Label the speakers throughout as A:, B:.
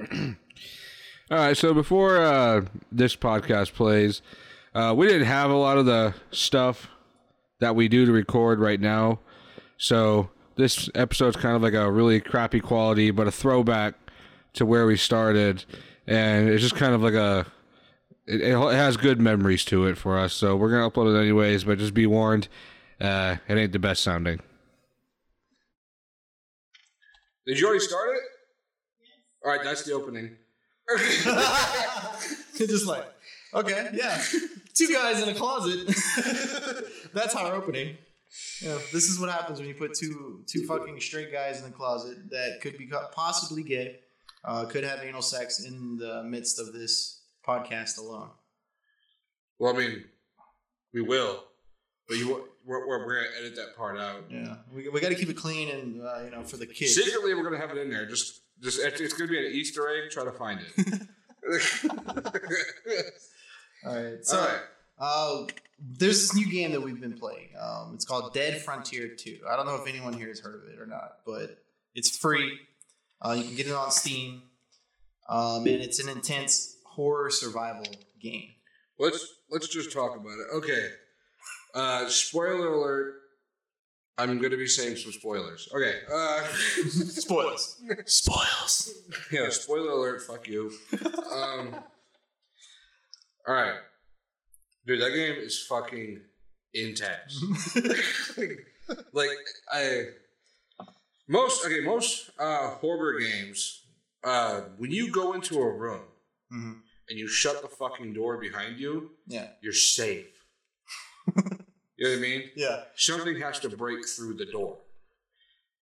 A: All right, so before uh, this podcast plays, uh, we didn't have a lot of the stuff that we do to record right now. So this episode's kind of like a really crappy quality, but a throwback to where we started, and it's just kind of like a. It, it has good memories to it for us, so we're gonna upload it anyways. But just be warned, uh, it ain't the best sounding. Did you already start it? All right, that's the opening.
B: just like, okay, yeah, two guys in a closet. That's our opening. Yeah, this is what happens when you put two two fucking straight guys in a closet that could be possibly gay, uh, could have anal sex in the midst of this podcast alone.
A: Well, I mean, we will, but you we're, we're, we're gonna edit that part out.
B: Yeah, we, we got to keep it clean and uh, you know for the kids.
A: Secretly, we're gonna have it in there. Just just it's, it's gonna be an Easter egg. Try to find it.
B: All right. So, All right. Uh, there's this new game that we've been playing. Um, it's called Dead Frontier 2. I don't know if anyone here has heard of it or not, but it's free. Uh, you can get it on Steam, um, and it's an intense horror survival game.
A: Let's let's just talk about it. Okay. Uh, spoiler alert. I'm going to be saying some spoilers. Okay. Uh,
B: Spoilers. Spoils.
A: Yeah, spoiler alert. Fuck you. Um, all right. Dude, that game is fucking intense. like, I. Most, okay, most uh, horror games, uh, when you go into a room mm-hmm. and you shut the fucking door behind you,
B: yeah,
A: you're safe. You know what I mean?
B: Yeah.
A: Something has to break through the door.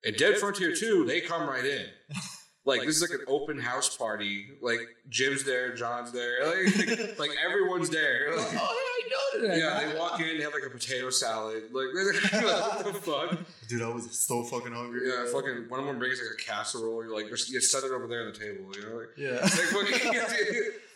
A: In Dead Frontier 2, they come right in. Like this is like an open house party. Like Jim's there, John's there, like, like everyone's there. Like,
B: oh, I know
A: that. Yeah, they walk in, they have like a potato salad. Like what the fuck?
B: Dude, I was so fucking hungry.
A: Yeah, fucking one of them brings like a casserole. You're like, just you set it over there on the table. You know, like,
B: yeah.
A: Like, fucking,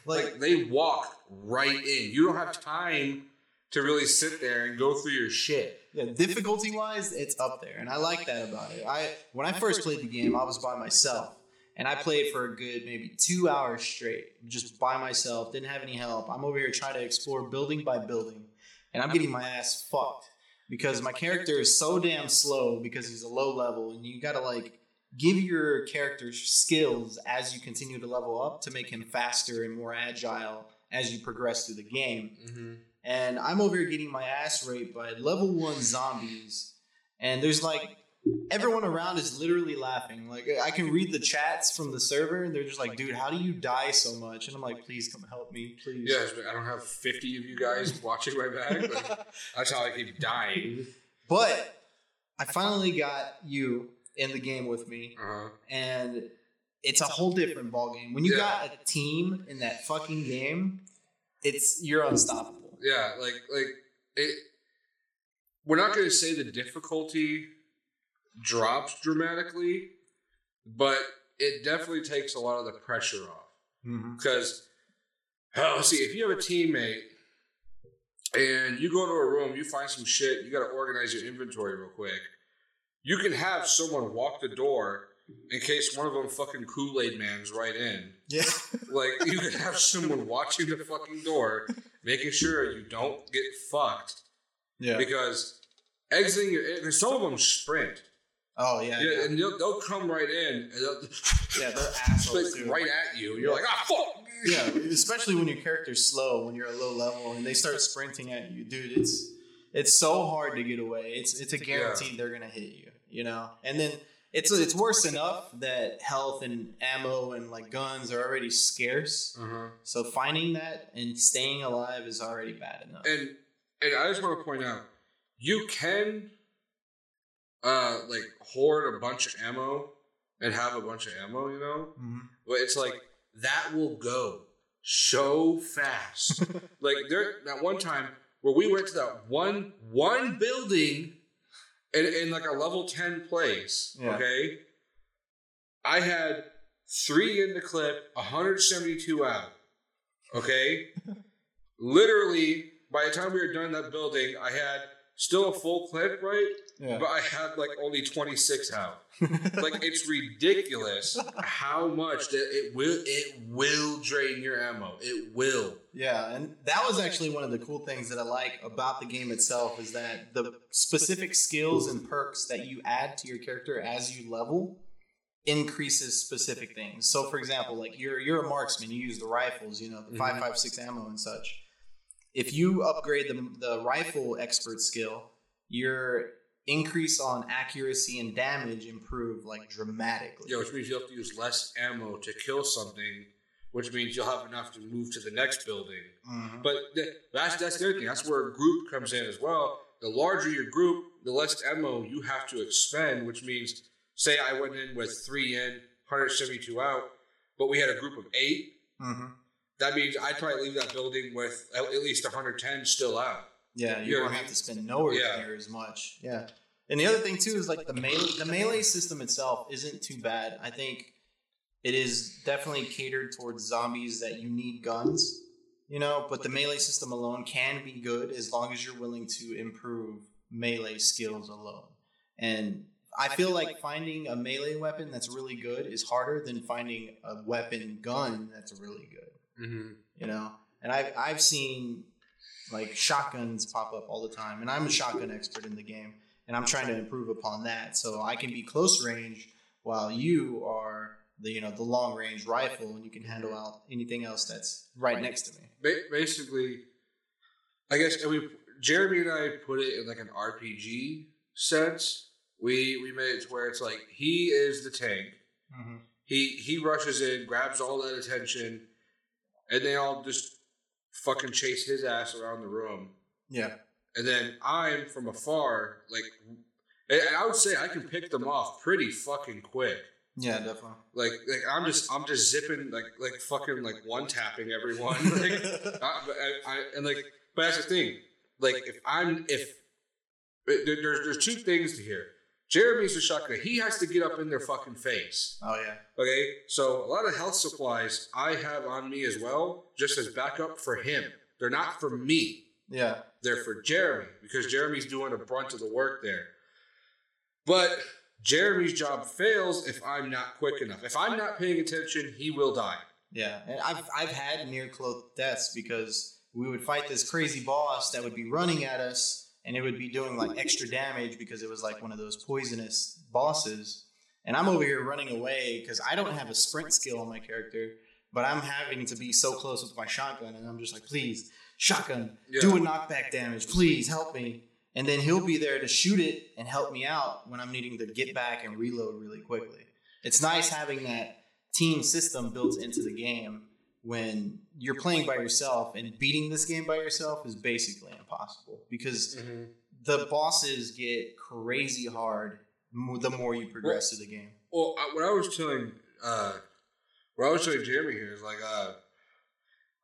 A: like, like they walk right in. You don't have time to really sit there and go through your shit.
B: Yeah, difficulty wise, it's up there, and I like that about it. I when I first played the game, I was by myself, and I played for a good maybe two hours straight, just by myself. Didn't have any help. I'm over here trying to explore building by building, and I'm getting my ass fucked because my character is so damn slow because he's a low level, and you gotta like give your character skills as you continue to level up to make him faster and more agile as you progress through the game. Mm-hmm and I'm over here getting my ass raped by level one zombies, and there's like everyone around is literally laughing. Like I can read the chats from the server, and they're just like, "Dude, how do you die so much?" And I'm like, "Please come help me, please."
A: Yeah, I don't have 50 of you guys watching my back. that's how I keep dying.
B: But I finally got you in the game with me,
A: uh-huh.
B: and it's a whole different ball game. When you yeah. got a team in that fucking game, it's you're unstoppable
A: yeah, like like it. We're not going to say the difficulty drops dramatically, but it definitely takes a lot of the pressure off. Because, mm-hmm. oh, see, if you have a teammate and you go to a room, you find some shit, you got to organize your inventory real quick. You can have someone walk the door in case one of them fucking Kool Aid Man's right in.
B: Yeah.
A: Like, you could have someone watching the fucking door making sure you don't get fucked.
B: Yeah.
A: Because exiting your, because some of them sprint.
B: Oh yeah,
A: yeah, yeah. and they'll, they'll come right in. And
B: yeah, they're assholes
A: like, right at you. You're yeah. like, ah, fuck.
B: Yeah, especially when your character's slow, when you're a low level, and they start sprinting at you, dude. It's it's so hard to get away. It's it's a guarantee yeah. they're gonna hit you. You know, and then it's it's worse enough that health and ammo and like guns are already scarce.
A: Uh-huh.
B: So finding that and staying alive is already bad enough.
A: And and I just want to point out, you can uh like hoard a bunch of ammo and have a bunch of ammo, you know.
B: Mm-hmm.
A: But it's like that will go so fast. like there that one time where we went to that one one building in, in like a level 10 place, yeah. okay, I had three in the clip, 172 out. Okay? Literally, by the time we were done that building, I had still a full clip, right?
B: Yeah.
A: But I had like only 26 out. Like it's ridiculous how much that it will it will drain your ammo. It will.
B: Yeah, and that was actually one of the cool things that I like about the game itself is that the specific skills and perks that you add to your character as you level increases specific things. So for example, like you're you're a marksman, you use the rifles, you know, the
A: Mhm.
B: 556 ammo and such. If you upgrade the the rifle expert skill, your increase on accuracy and damage improve like dramatically.
A: Yeah, which means you have to use less ammo to kill something, which means you'll have enough to move to the next building.
B: Mhm.
A: But th- that's that's the other thing. That's where a group comes in as well. The larger your group, the less ammo you have to expend, which means, say I went in with three in, 172 out, but we had a group of eight.
B: Mhm.
A: That means I'd probably leave that building with at least 110 still out.
B: Yeah, you
A: Yeah,
B: don't have to spend nowhere
A: Yeah.
B: near as much. Yeah. And the other thing too is like the melee the melee system itself isn't too bad. I think it is definitely catered towards zombies that you need guns, you know, but the melee system alone can be good as long as you're willing to improve melee skills alone. And I feel like finding a melee weapon that's really good is harder than finding a weapon gun that's really good
A: Mm-hmm.
B: you know. And I've I've seen like shotguns pop up all the time, and I'm a shotgun expert in the game, and I'm trying to improve upon that so I can be close range while you are the you know the long range rifle, and you can handle out anything else that's right next to me.
A: Ba- basically, I guess and we Jeremy and I put it in like an RPG sense. We we made it to where it's like he is the tank.
B: Mm-hmm.
A: He he rushes in, grabs all that attention, and they all just fucking chase his ass around the room.
B: Yeah,
A: And then I'm from afar, like, and I would say I can pick them off pretty fucking quick.
B: yeah, definitely.
A: Like, like I'm just I'm just zipping like like fucking like one tapping everyone. like, I, I, and like, but that's the thing. Like, if I'm if there's there's two things to hear. Jeremy's a shotgun. He has to get up in their fucking face.
B: Oh yeah,
A: Okay, so a lot of health supplies I have on me as well, just as backup for him. They're not for me.
B: yeah,
A: They're for Jeremy because Jeremy's doing a brunt of the work there. But Jeremy's job fails if I'm not quick enough. If I'm not paying attention, he will die.
B: yeah. And I've I've had near close deaths because we would fight this crazy boss that would be running at us and it would be doing like extra damage because it was like one of those poisonous bosses. And I'm over here running away because I don't have a sprint skill on my character, but I'm having to be so close with my shotgun, and I'm just like, please, shotgun,
A: Yeah.
B: do a knockback damage, please help me. And then he'll be there to shoot it and help me out when I'm needing to get back and reload really quickly. It's nice having that team system built into the game when you're playing by yourself and beating this game by yourself is basically impossible because the bosses get crazy hard the more you progress through the game.
A: Well, I, what I was telling, uh, what I was telling Jeremy here is like, uh,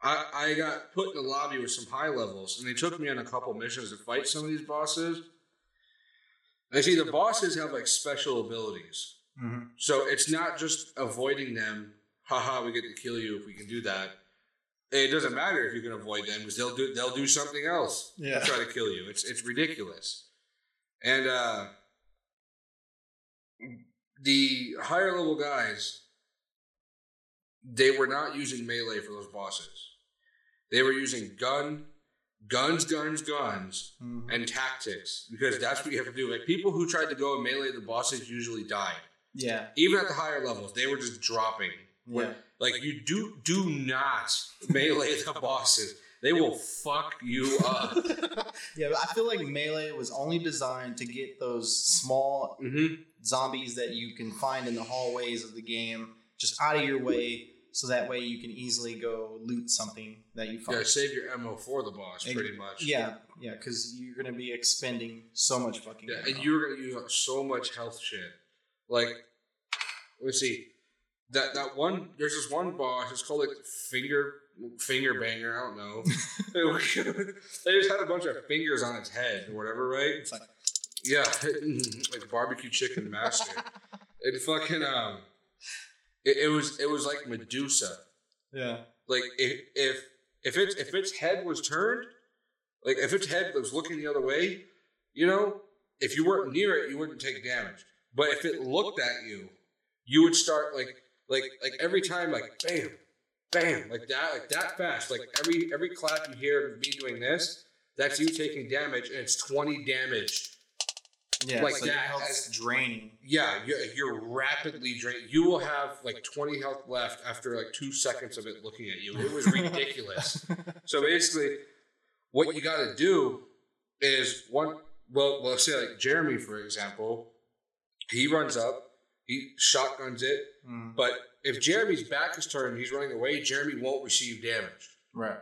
A: I I got put in the lobby with some high levels, and they took me on a couple missions to fight some of these bosses. And see, the bosses have like special abilities,
B: Mm-hmm.
A: so it's not just avoiding them. Haha, we get to kill you if we can do that. It doesn't matter if you can avoid them because they'll do they'll do something else
B: Yeah.
A: to try to kill you. It's it's ridiculous. And uh the higher level guys, they were not using melee for those bosses. They were using gun, guns, guns, guns,
B: Mhm.
A: and tactics because that's what you have to do. Like people who tried to go and melee the bosses usually died.
B: Yeah.
A: Even at the higher levels, they were just dropping.
B: Yeah.
A: Like you do do not melee the bosses. They will fuck you up.
B: yeah, but I feel like melee was only designed to get those small
A: mm-hmm.
B: zombies that you can find in the hallways of the game just out of your way so that way you can easily go loot something that you
A: You
B: find.
A: gotta save your ammo for the boss, pretty much.
B: Yeah, yeah, because you're gonna be expending so much fucking.
A: Yeah,
B: ammo.
A: and you're gonna use so much health shit. Like, let's see, that that one. There's this one boss. It's called like finger finger banger. I don't know. they just had a bunch of fingers on its head or whatever, right?
B: It's like
A: Yeah, like barbecue chicken master. It fucking um, it, it was it was like Medusa.
B: yeah,
A: Like if if if its if its head was turned, like if its head was looking the other way, you know, if you weren't near it, you wouldn't take damage. But if it looked at you, you would start like like like every time like bam, bam, like that, like that fast. Like every every clap you hear of me doing this, that's you taking damage, and it's twenty damage.
B: Yeah,
A: Like
B: so
A: that as-
B: draining.
A: Yeah, you're, you're rapidly draining. You will have like twenty health left after like two seconds of it looking at you. It was ridiculous. So basically, what you got to do is one. Well, well, say like Jeremy for example, he runs up, he shotguns it,
B: Mm,
A: but if Jeremy's back is turned, he's running away. Jeremy won't receive damage.
B: right.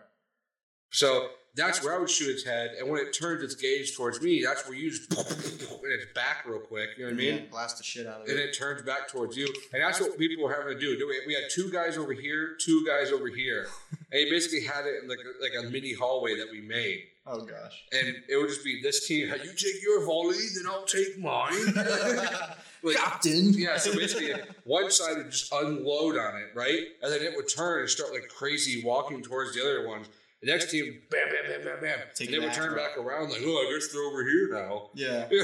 A: So that's where I would shoot its head, and when it turns its gaze towards me, that's where you just and it's back real quick. You know what I mean?
B: Yeah, blast the shit out of it.
A: and
B: it.
A: turns back towards you. And that's what people were having to do. We had two guys over here, two guys over here, and he basically had it in like a, like a mini hallway that we made.
B: Oh gosh.
A: And it would just be this team. You take your volley, then I'll take mine. like,
B: Captain.
A: yeah. So basically, one side would just unload on it, right, and then it would turn and start like crazy walking towards the other ones. The next team, bam, bam, bam, bam, bam.
B: Take
A: and they would turn
B: right.
A: back around like, oh, I guess they're over here now.
B: Yeah.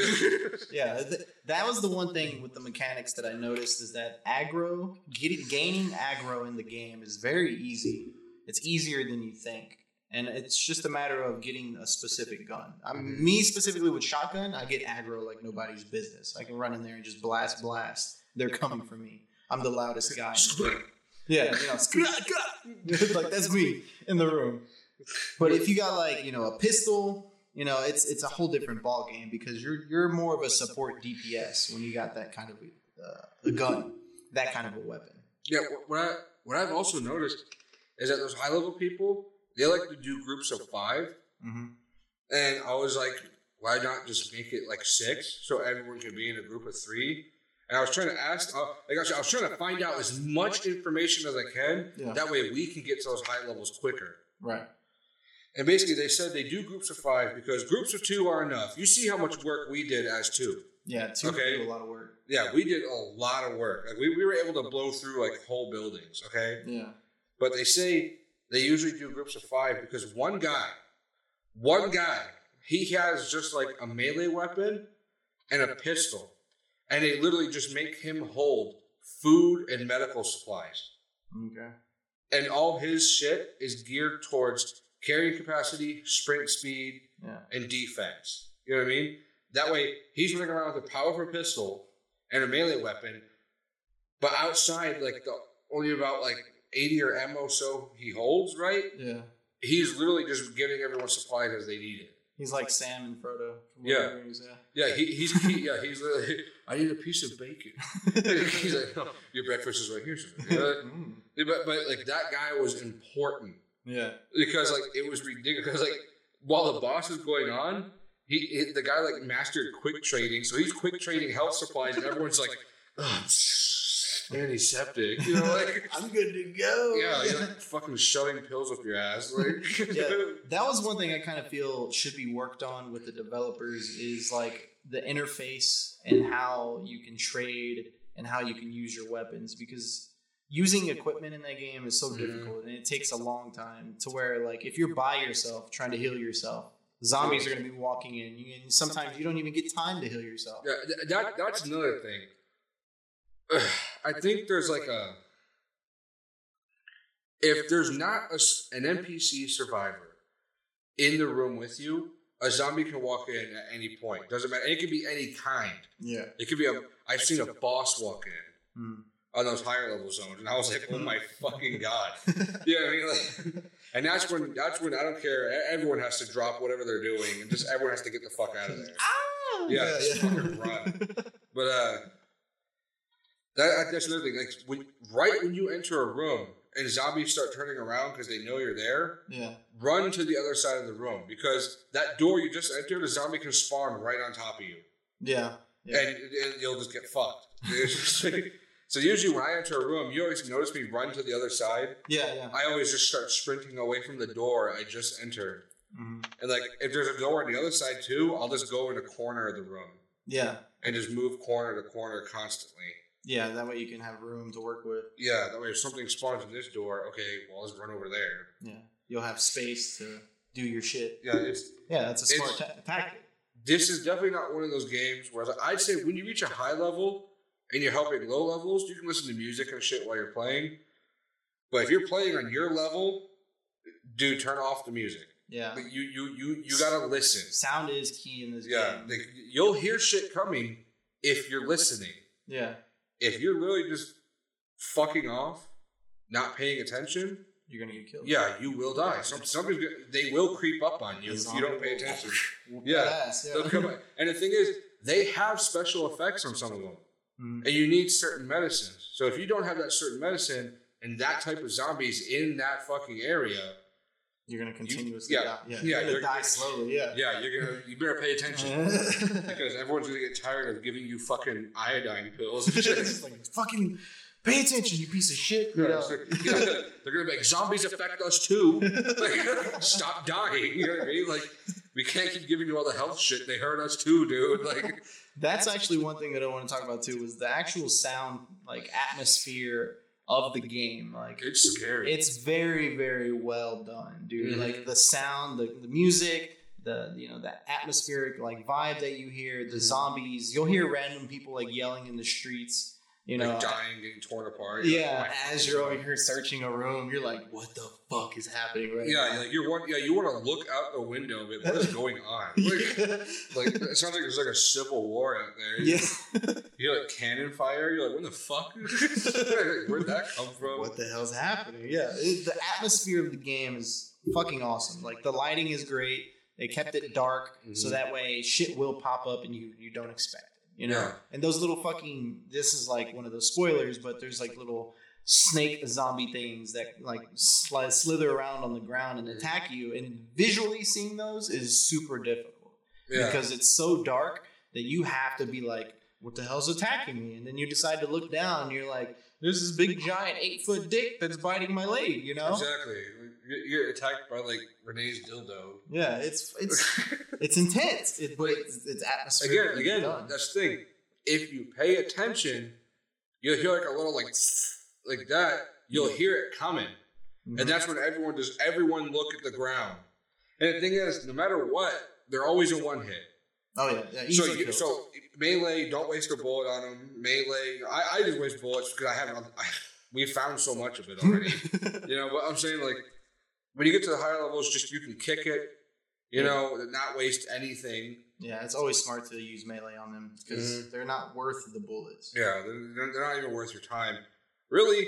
B: Yeah, th- that was the one thing with the mechanics that I noticed is that aggro, getting gaining aggro in the game is very easy. It's easier than you think, and it's just a matter of getting a specific gun. I mean, me specifically with shotgun, I get aggro like nobody's business. I can run in there and just blast, blast. They're coming for me. I'm the loudest guy. Yeah, you know, like that's me in the room. But if you got like you know a pistol, you know it's it's a whole different ball game because you're you're more of a support DPS when you got that kind of uh, a gun, that kind of a weapon.
A: Yeah, what I what I've also noticed is that those high level people they like to do groups of five,
B: Mm-hmm.
A: and I was like, why not just make it like six so everyone can be in a group of three? And I was trying to ask, uh, like I was, I was trying to find out as much information as I can.
B: Yeah.
A: That way we can get to those high levels quicker.
B: Right.
A: And basically, they said they do groups of five because groups of two are enough. You see how much work we did as two.
B: Yeah. Two
A: Okay.
B: do a lot of work.
A: Yeah, we did a lot of work. Like we, we were able to blow through like whole buildings. Okay.
B: Yeah.
A: But they say they usually do groups of five because one guy, one guy, he has just like a melee weapon and a pistol. And they literally just make him hold food and medical supplies.
B: Okay.
A: And all his shit is geared towards carrying capacity, sprint speed,
B: Yeah.
A: and defense. You know what I mean? That way, he's running around with a powerful pistol and a melee weapon, but outside, like the only about like eighty or ammo so he holds, right?
B: Yeah.
A: He's literally just giving everyone supplies as they need it.
B: He's like Sam and Frodo. From
A: Yeah.
B: Yeah.
A: Yeah, he, he's he, yeah he's literally. I need a piece of bacon. he's like, "Oh, your breakfast is right here. sir."
B: Mm.
A: but but like that guy was important
B: Yeah.
A: because like it was ridiculous. Because like while the boss is going on, he, he the guy like mastered quick trading, so he's quick trading health supplies, and everyone's like, oh, antiseptic, you know, like
B: I'm good to go.
A: yeah, you're like fucking shoving pills up your ass, like
B: Yeah. that was one thing I kind of feel should be worked on with the developers is like the interface and how you can trade and how you can use your weapons because using equipment in that game is so
A: Mhm.
B: difficult and it takes a long time to where like if you're by yourself trying to heal yourself zombies are going to be walking in you, and sometimes you don't even get time to heal yourself
A: Yeah, that that's another thing. I think there's like a if there's not a s an NPC survivor in the room with you, a zombie can walk in at any point. Doesn't matter. It could be any kind.
B: yeah
A: It could be a. I've seen a boss walk in
B: Hmm.
A: On those higher level zones, and I was like, oh my fucking god. Yeah, I mean, like, and that's when that's when I don't care. Everyone has to drop whatever they're doing, and just everyone has to get the fuck out of there.
B: Ah!
A: Yeah, just fucking run. But uh, that that's another thing. Like when right when you enter a room and zombies start turning around because they know you're there,
B: yeah
A: run to the other side of the room because that door you just entered, a zombie can spawn right on top of you,
B: yeah yeah
A: and, and you'll just get fucked. It's just like- so usually when I enter a room, you always notice me run to the other side.
B: yeah yeah
A: I always just start sprinting away from the door I just entered.
B: Mhm.
A: And like if there's a door on the other side too, I'll just go in a corner of the room
B: yeah
A: and just move corner to corner constantly.
B: yeah that way you can have room to work with
A: Yeah, that way if something spawns in this door, okay, well let's run over there.
B: Yeah, you'll have space to do your shit.
A: Yeah, it's
B: Yeah, that's a smart ta- tactic.
A: this is definitely not one of those games where I'd say when you reach a high level and you're helping low levels, you can listen to music and shit while you're playing. But if you're playing on your level, dude, turn off the music.
B: Yeah.
A: Like, You you you you gotta listen.
B: Sound is key in this
A: Yeah,
B: game.
A: like, you'll hear shit coming if you're listening.
B: yeah.
A: If you're really just fucking off, not paying attention,
B: You're gonna get killed.
A: yeah, you will die. Some somebody's gonna, they will creep up on you if you don't pay attention. Yeah.
B: yeah.
A: They'll come and the thing is, they have special effects on some of them,
B: Mhm.
A: and you need certain medicines. So if you don't have that certain medicine and that type of zombies in that fucking area,
B: You're gonna continuously
A: yeah,
B: die. Yeah.
A: yeah,
B: You're gonna
A: you're-
B: die slowly. Yeah.
A: yeah, you're gonna you better pay attention because everyone's gonna get tired of giving you fucking iodine pills. and shit.
B: like fucking pay attention, you piece of shit. You
A: Yeah,
B: know?
A: like, yeah, they're gonna make zombies affect us too. Like, stop dying. You know what I mean? Like, we can't keep giving you all the health shit. They hurt us too, dude. Like,
B: That's actually one thing that I want to talk about too was the actual sound like atmosphere of the game. Like
A: it's scary.
B: it's very very well done, dude.
A: Mhm.
B: Like the sound, the, the music, the you know that atmospheric like vibe that you hear, the
A: Mhm.
B: zombies. You'll hear random people like yelling in the streets. You know,
A: like dying, getting torn apart. You're like,
B: yeah.
A: "Oh
B: as you're over here searching a room, you're like, what the fuck is happening right
A: Yeah,
B: now?
A: like you're one. Yeah, you want to look out the window, but what is going on? Like, like it sounds like there's like a civil war out there.
B: yeah.
A: You hear like cannon fire. You're like, what the fuck? Like, Where'd that come from?
B: what the hell's happening? Yeah, it, the atmosphere of the game is fucking awesome. Like the lighting is great. They kept it dark so
A: Mhm.
B: that way shit will pop up and you you don't expect it. You know,
A: Yeah.
B: and those little fucking this is like one of those spoilers, but there's like little snake zombie things that like sli- slither around on the ground and attack you. And visually seeing those is super difficult
A: Yeah.
B: because it's so dark that you have to be like, what the hell's attacking me? And then you decide to look down and you're like, there's this big giant eight foot dick that's biting my leg, you know?
A: Exactly. You're- attacked by like Renee's dildo.
B: Yeah, it's it's it's intense, it, but it's, it's atmospheric.
A: again, again, that's the thing. If you pay attention, you'll hear like a little like like that. You'll hear it coming,
B: Mm-hmm.
A: and that's when everyone does. Everyone look at the ground. And the thing is, no matter what, they're always in one hit.
B: oh yeah, yeah
A: So, you, so melee, don't waste a bullet on them. Melee, I, I just waste bullets because I haven't. I, we found so much of it already. you know, but I'm saying like when you get to the higher levels, just you can kick it. You know, not waste anything.
B: yeah, it's always smart to use melee on them because
A: Mm-hmm.
B: they're not worth the bullets.
A: Yeah, they're, they're not even worth your time. Really,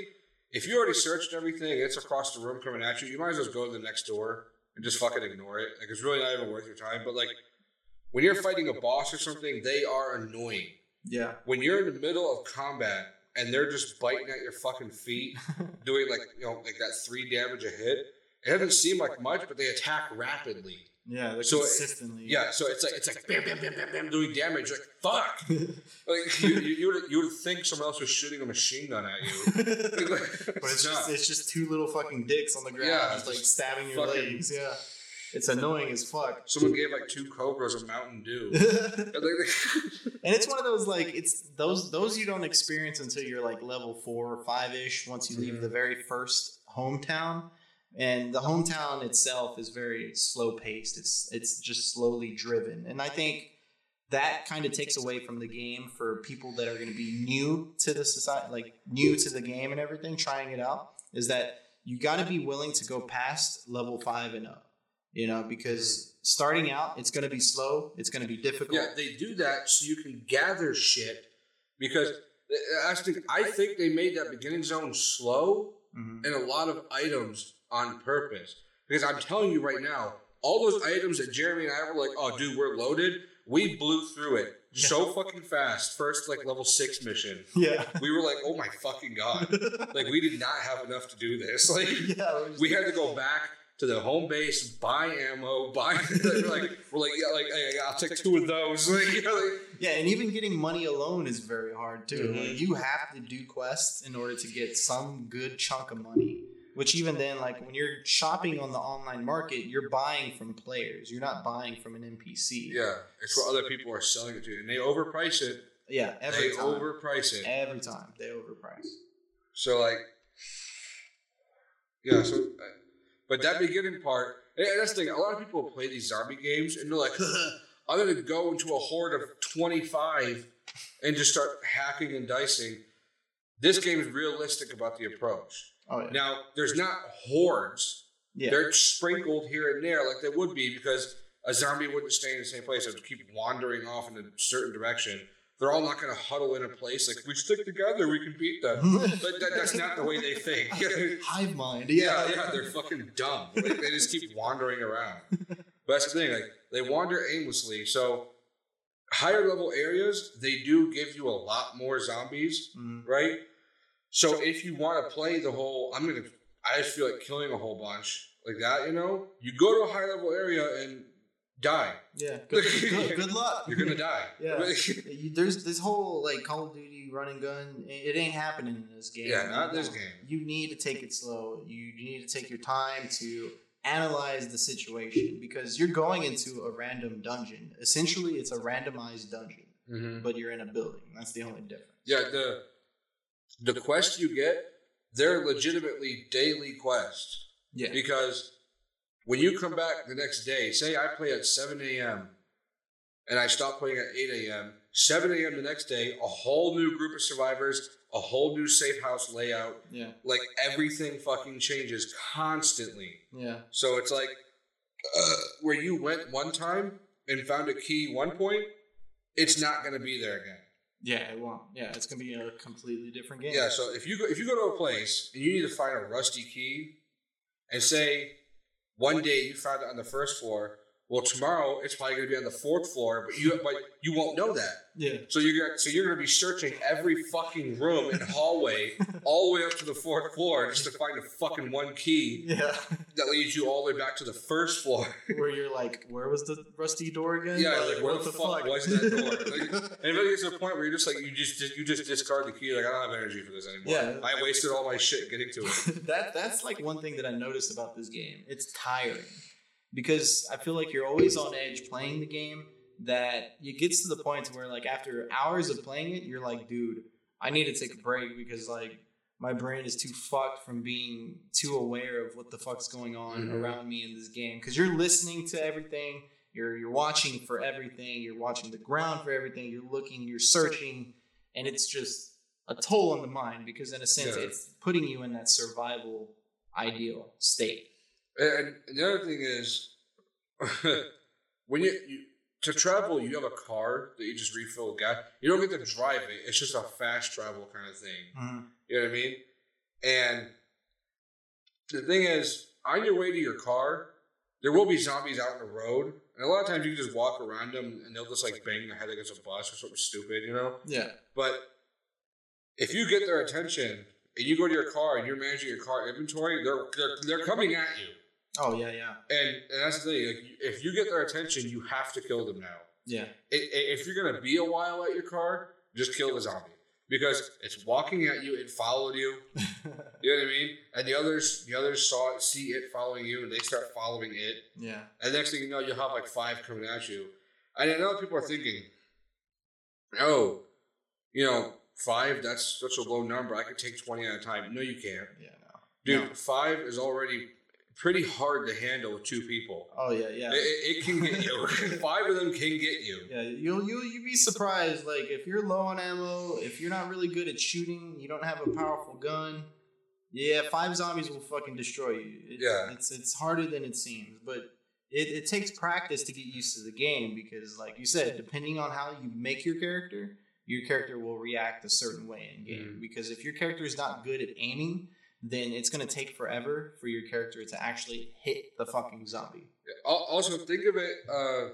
A: if you already searched everything, it's across the room coming at you. You might as well go to the next door and just fucking ignore it. Like it's really not even worth your time. But like when you're fighting a boss or something, they are annoying.
B: Yeah,
A: When you're in the middle of combat and they're just biting at your fucking feet, doing like you know like that three damage a hit, it doesn't seem like much, but they attack rapidly.
B: yeah, they're
A: So it-
B: consistently.
A: Yeah, so it's like it's like bam, bam, bam, bam, bam, doing damage. Like fuck, like you, you, you would you would think someone else was shooting a machine gun at you.
B: but it's just it's just two little fucking dicks on the ground,
A: Yeah,
B: just like stabbing your legs. Yeah, it's annoying as fuck.
A: Someone gave like two cobras a Mountain Dew.
B: and it's one of those like it's those those you don't experience until you're like level four or five ish. Once you leave
A: Mhm.
B: the very first hometown, and the hometown itself is very slow paced. It's it's just slowly driven, and I think that kind of takes away from the game for people that are going to be new to the society, like new to the game and everything, trying it out. Is that you got to be willing to go past level five and up, you know, because starting out it's going to be slow, it's going to be difficult.
A: yeah, they do that so you can gather shit because I think I think they made that beginning zone slow
B: Mhm.
A: and a lot of items on purpose. Because I'm telling you right now, all those items that Jeremy and I were like, "Oh, dude, we're loaded." We blew through it so fucking fast. First, like level six mission,
B: Yeah.
A: we were like, "Oh my fucking god!" Like we did not have enough to do this. Like
B: yeah,
A: we had to go back to the home base, buy ammo, buy. we're like, we're like, yeah, like, hey, I'll take two of those. Like, you know, like,
B: yeah, and even getting money alone is very hard too.
A: Mhm.
B: Like you have to do quests in order to get some good chunk of money. Which even then, like when you're shopping on the online market, you're buying from players. You're not buying from an NPC.
A: yeah, it's what other people are selling it to, and they overprice it.
B: Yeah, every time
A: they
B: time.
A: overprice it.
B: Every time they overprice.
A: So like, yeah. So, uh, but that beginning part, and that's the thing. A lot of people play these zombie games, and they're like, i'm gonna go into a horde of 25 and just start hacking and dicing. This game is realistic about the approach.
B: Oh yeah.
A: Now, there's not hordes.
B: yeah.
A: They're sprinkled here and there like they would be because a zombie wouldn't stay in the same place. It would keep wandering off in a certain direction. They're all not going to huddle in a place like, we stick together, we can beat them. But that, that's not the way they think.
B: Hive mind.
A: Yeah,
B: Yeah.
A: yeah, they're fucking dumb. Like, they just keep wandering around. But that's the thing, like they wander aimlessly. So higher level areas, they do give you a lot more zombies,
B: Mhm.
A: right? So if you want to play the whole, I'm gonna, I just feel like killing a whole bunch like that. You know, you go to a high level area and die.
B: Yeah. Good, good, good luck.
A: You're gonna die.
B: Yeah. You- There's this whole like Call of Duty run and gun. It ain't happening in this game.
A: Yeah, not this game.
B: You need to take it slow. You, you need to take your time to analyze the situation because you're going into a random dungeon. Essentially, it's a randomized dungeon,
A: hmm
B: but you're in a building. That's the only difference.
A: Yeah, the the quests you get, they're legitimately daily quests.
B: Yeah.
A: Because when you come back the next day, say I play at 7 a.m. and I stop playing at 8 a.m., 7 a.m. the next day, a whole new group of survivors, a whole new safe house layout.
B: Yeah.
A: Like everything fucking changes constantly.
B: Yeah.
A: So it's like uh, where you went one time and found a key one point, it's not going to be there again.
B: Yeah. It won't. Yeah. It's gonna be a completely different game.
A: Yeah, so if you go if you go to a place and you need to find a rusty key, and say one day you found it on the first floor, well tomorrow it's probably going to be on the fourth floor, but you but you won't know that.
B: Yeah.
A: So you're gonna, so you're going to be searching every fucking room and hallway all the way up to the fourth floor just to find a fucking one key
B: Yeah.
A: that leads you all the way back to the first floor.
B: where you're like, where was the rusty door again?
A: yeah, like where
B: what
A: the, fuck, was that door? Like, and it gets to a point where you're just like you just you just discard the key. Like I don't have energy for this anymore.
B: Yeah.
A: I wasted all my shit getting to it.
B: that that's like one thing that I noticed about this game. It's tiring because I feel like you're always on edge playing the game. That it gets to the point where like after hours of playing it, you're like, dude, I need to take a break because like my brain is too fucked from being too aware of what the fuck's going on
A: Mhm.
B: around me in this game. Because you're listening to everything, you're you're watching for everything, you're watching the ground for everything, you're looking, you're searching, and it's just a toll on the mind because in a sense
A: Yeah.
B: it's putting you in that survival ideal state.
A: And, the other thing is, when you, you to travel, you have a car that you just refill gas. You don't get to drive it. It's just a fast travel kind of thing. Mm-hmm. You know what I mean? And the thing is, on your way to your car, there will be zombies out in the road, and a lot of times you can just walk around them, and they'll just like bang their head against a bus or something stupid, you know.
B: Yeah.
A: But if you get their attention and you go to your car and you're managing your car inventory, they're they're, they're coming at you.
B: Oh yeah, yeah,
A: And, and that's the thing. Like, if you get their attention, you have to kill them now.
B: yeah.
A: If you're gonna be a while at your car, just kill the zombie because it's walking at you. It followed you. You know what I mean? And the others, the others saw it, see it following you, and they start following it.
B: yeah.
A: And next thing you know, you'll have like five coming at you. And I know people are thinking, "Oh, you know, five? That's such a low number. I could take twenty at a time." No, you can't,
B: Yeah. No.
A: dude.
B: No.
A: Five is already pretty hard to handle with two people.
B: Oh yeah, yeah.
A: It, it, can get you. Five of them can get you.
B: Yeah, you'll you'll you be surprised. Like if you're low on ammo, if you're not really good at shooting, you don't have a powerful gun. Yeah, five zombies will fucking destroy you. It,
A: Yeah.
B: it's it's harder than it seems, but it, it takes practice to get used to the game because, like you said, depending on how you make your character, your character will react a certain way in game.
A: Mhm.
B: Because if your character is not good at aiming, then it's gonna take forever for your character to actually hit the fucking zombie.
A: Also, think of it. Uh,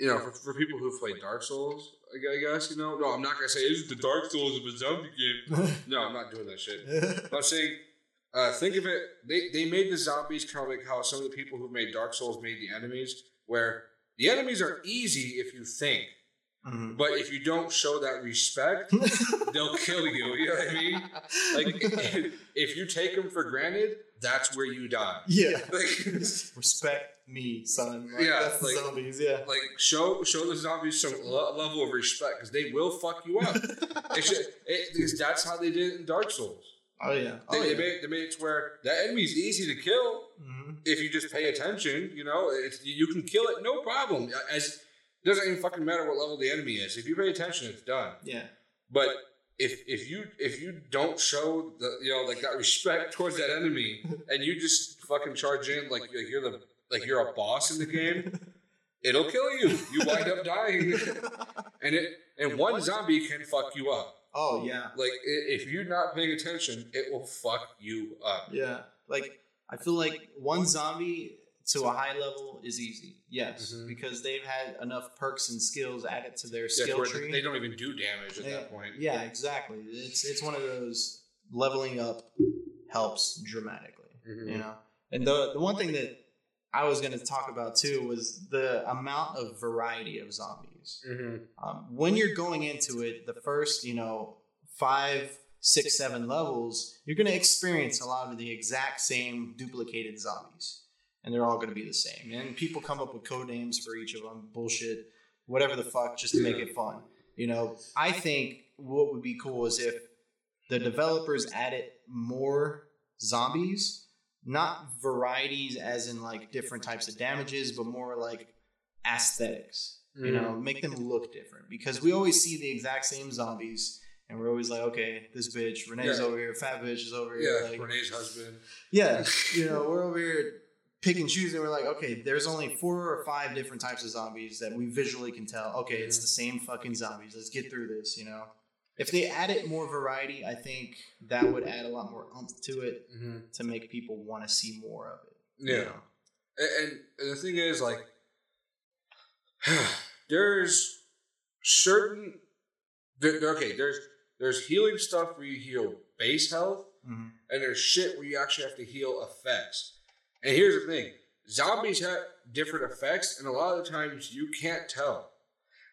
A: you know, for, for people who play Dark Souls, I guess you know. No, I'm not gonna say it's the Dark Souls of a zombie game. No, I'm not doing that shit. But I'm saying, uh, think of it. They they made the zombies kind of like how some of the people who made Dark Souls made the enemies, where the enemies are easy if you think,
B: Mhm.
A: but if you don't show that respect, they'll kill you. You know what I mean? Like if, if you take them for granted, that's where you die.
B: Yeah.
A: Like,
B: Respect me, son. Like,
A: Yeah,
B: that's the
A: like-
B: zombies. Yeah.
A: like show show the zombies some le- level of respect because they will fuck you up. It's just, it, because that's how they did it in Dark Souls.
B: oh yeah.
A: They,
B: Oh
A: they
B: yeah.
A: made they made it to where that enemy's easy to kill,
B: Mhm.
A: if you just pay attention, you know, it's, you can kill it no problem. As doesn't even fucking matter what level the enemy is. If you pay attention, it's done.
B: Yeah.
A: But if if you if you don't show the you know like that respect towards that enemy and you just fucking charge in like, like you're the like you're a boss in the game, it'll kill you. You wind up dying, and it and one zombie can fuck you up.
B: Oh yeah.
A: Like if you're not paying attention, it will fuck you up.
B: Yeah. Like I feel like one zombie to a high level is easy. Yes,
A: Mhm.
B: because they've had enough perks and skills added to their skill
A: where
B: tree.
A: they don't even do damage at
B: Yeah.
A: that point.
B: Yeah, exactly. It's it's one of those leveling up helps dramatically.
A: Mhm.
B: You know, and the the one thing that I was going to talk about too was the amount of variety of zombies.
A: Mhm.
B: Um, when you're going into it, the first you know five, six, seven levels, you're going to experience a lot of the exact same duplicated zombies, and they're all going to be the same. And people come up with code names for each of them, bullshit, whatever the fuck, just to make it fun. You know, I think what would be cool is if the developers added more zombies, not varieties as in like different types of damages, but more like aesthetics. You know, mm-hmm. make them look different because we always see the exact same zombies. And we're always like, okay, this bitch, Renee's
A: Yeah.
B: over here, fat bitch is over here.
A: Yeah,
B: like,
A: Renee's husband.
B: yeah, you know, we're over here picking and We're like, okay, there's only four or five different types of zombies that we visually can tell. Okay, it's the same fucking zombies. Let's get through this. You know, if they added more variety, I think that would add a lot more umph to it
A: Mm-hmm.
B: to make people want to see more of it.
A: Yeah.
B: you know?
A: And, and the thing is, like, there's certain. There, okay, there's there's healing stuff where you heal base health,
B: Mhm.
A: and there's shit where you actually have to heal effects. And here's the thing: zombies have different effects, and a lot of the times you can't tell.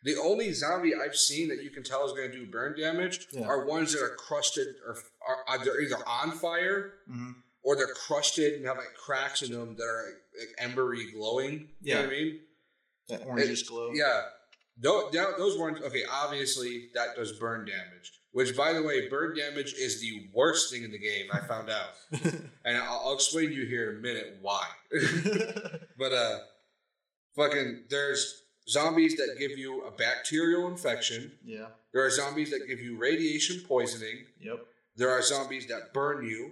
A: The only zombie I've seen that you can tell is going to do burn damage
B: Yeah.
A: are ones that are crusted or are, are they're either on fire
B: Mhm.
A: or they're crusted and have like cracks in them that are like, like embery glowing. You know what I mean?
B: That orangish glow.
A: Yeah. Those, those ones, okay, obviously that does burn damage. Which, by the way, burn damage is the worst thing in the game, I found out. And I'll, I'll explain to you here in a minute why. but, uh, fucking, there's zombies that give you a bacterial infection.
B: yeah.
A: There are zombies that give you radiation poisoning.
B: Yep.
A: There are zombies that burn you.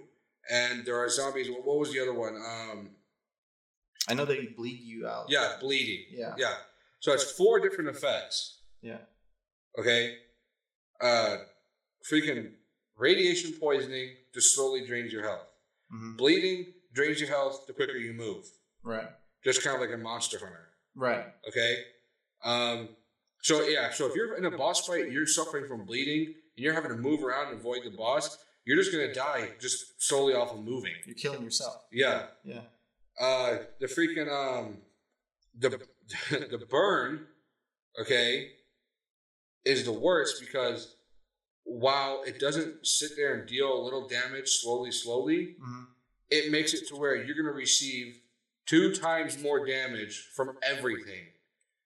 A: And there are zombies, what was the other one? Um,
B: I know they bleed you out.
A: yeah, bleeding.
B: Yeah.
A: Yeah. So it's four different effects.
B: Yeah.
A: Okay. Uh, freaking radiation poisoning just slowly drains your health.
B: Mhm.
A: Bleeding drains your health the quicker you move.
B: Right.
A: Just kind of like a monster hunter.
B: Right.
A: Okay. Um. So yeah. So if you're in a boss fight, you're suffering from bleeding, and you're having to move around and avoid the boss. You're just gonna die just solely off of moving.
B: You're killing yourself.
A: Yeah.
B: Yeah.
A: uh the freaking um the the burn okay is the worst because while it doesn't sit there and deal a little damage slowly slowly
B: Mhm.
A: it makes it to where you're going to receive two times more damage from everything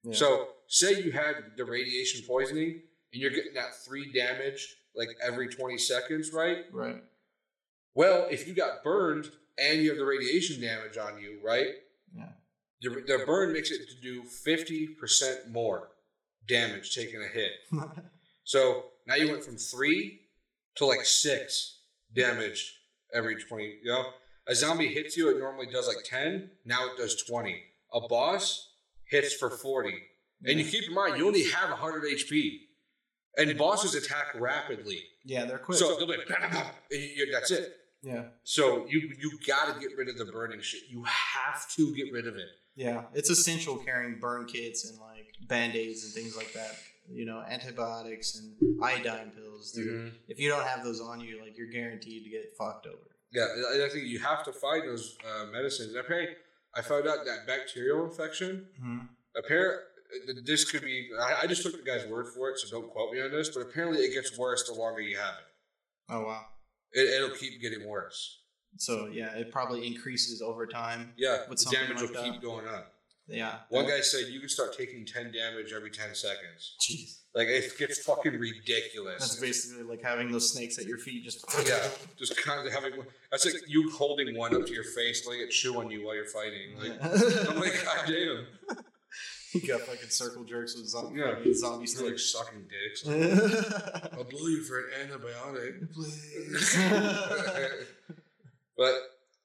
B: Yeah.
A: so say you had the radiation poisoning and you're getting that three damage like every 20 seconds right
B: Right.
A: well, if you got burned and you have the radiation damage on you, right?
B: Yeah.
A: The, the burn makes it to do 50% more damage taking a hit. So now you went from three to like six damage every 20. You know, a zombie hits you, it normally does like 10. Now it does 20. A boss hits for 40. And you keep in mind, you only have 100 HP. And bosses attack rapidly.
B: yeah, they're quick.
A: So they'll be like, and you- that's it.
B: yeah.
A: So you you got to get rid of the burning shit. You have to get rid of it.
B: Yeah. It's essential carrying burn kits and like band aids and things like that. You know, antibiotics and iodine pills. Dude. If you don't have those on you, like you're guaranteed to get fucked over.
A: Yeah, I think you have to find those uh, medicines. Apparently, I found out that bacterial infection.
B: Mhm.
A: Apparently, this could be. I, I just took the guy's word for it, so don't quote me on this. But apparently, it gets worse the longer you have it.
B: Oh wow.
A: it it'll keep getting worse.
B: So yeah, it probably increases over time.
A: Yeah,
B: With
A: the damage
B: like
A: will
B: that.
A: keep going up.
B: Yeah.
A: One guy said you can start taking ten damage every ten seconds.
B: Jeez.
A: Like it gets fucking ridiculous.
B: That's basically like having those snakes at your feet just.
A: yeah, just kind of having. That's like you holding one up to your face, letting it chew on you while you're fighting. Like I'm like, god damn,
B: you got fucking circle jerks with zombie,
A: Yeah.
B: zombie
A: it's like sucking dicks. I'll blow you for an antibiotic.
B: Please.
A: but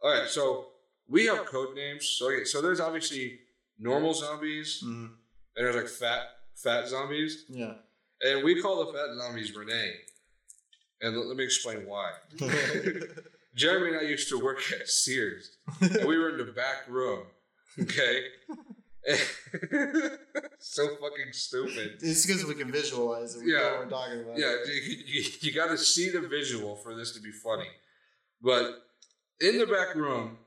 A: all right, so we have code names. So okay, so there's obviously normal zombies,
B: Mhm.
A: and there's like fat fat zombies,
B: Yeah.
A: and we call the fat zombies Renee. And let, let me explain why. Jeremy and I used to work at Sears, and we were in the back room. Okay. so fucking stupid.
B: It's because we can visualize it. We know
A: Yeah.
B: what we're talking about.
A: Yeah, you, you, you got to see the visual for this to be funny. But in the back room,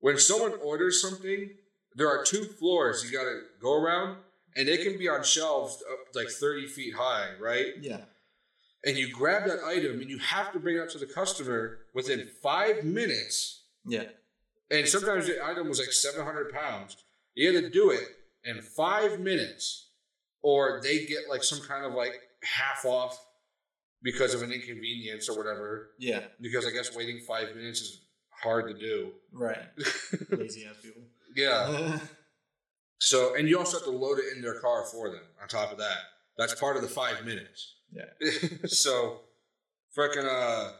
A: when someone orders something, there are two floors you got to go around, and they can be on shelves up like 30 feet high, right?
B: Yeah.
A: And you grab that item and you have to bring it up to the customer within five minutes.
B: Yeah.
A: And sometimes the item was like 700 pounds. You had to do it in five minutes, or they get like some kind of like half off because of an inconvenience or whatever.
B: Yeah.
A: Because I guess waiting five minutes is hard to do.
B: Right. Lazy ass people.
A: Yeah. So, and you also have to load it in their car for them. On top of that, that's part of the five minutes.
B: Yeah.
A: so, freaking uh,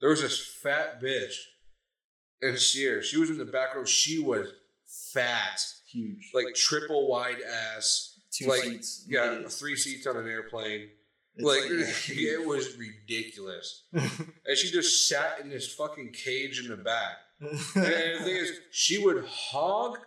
A: there was this fat bitch in Sears. She was in the back row. She was fat,
B: Huge.
A: like triple wide ass.
B: two
A: like,
B: seats.
A: Yeah,
B: is.
A: three seats on an airplane.
B: It's
A: like, it was ridiculous. And she just sat in this fucking cage in the back. And the thing is, she would hog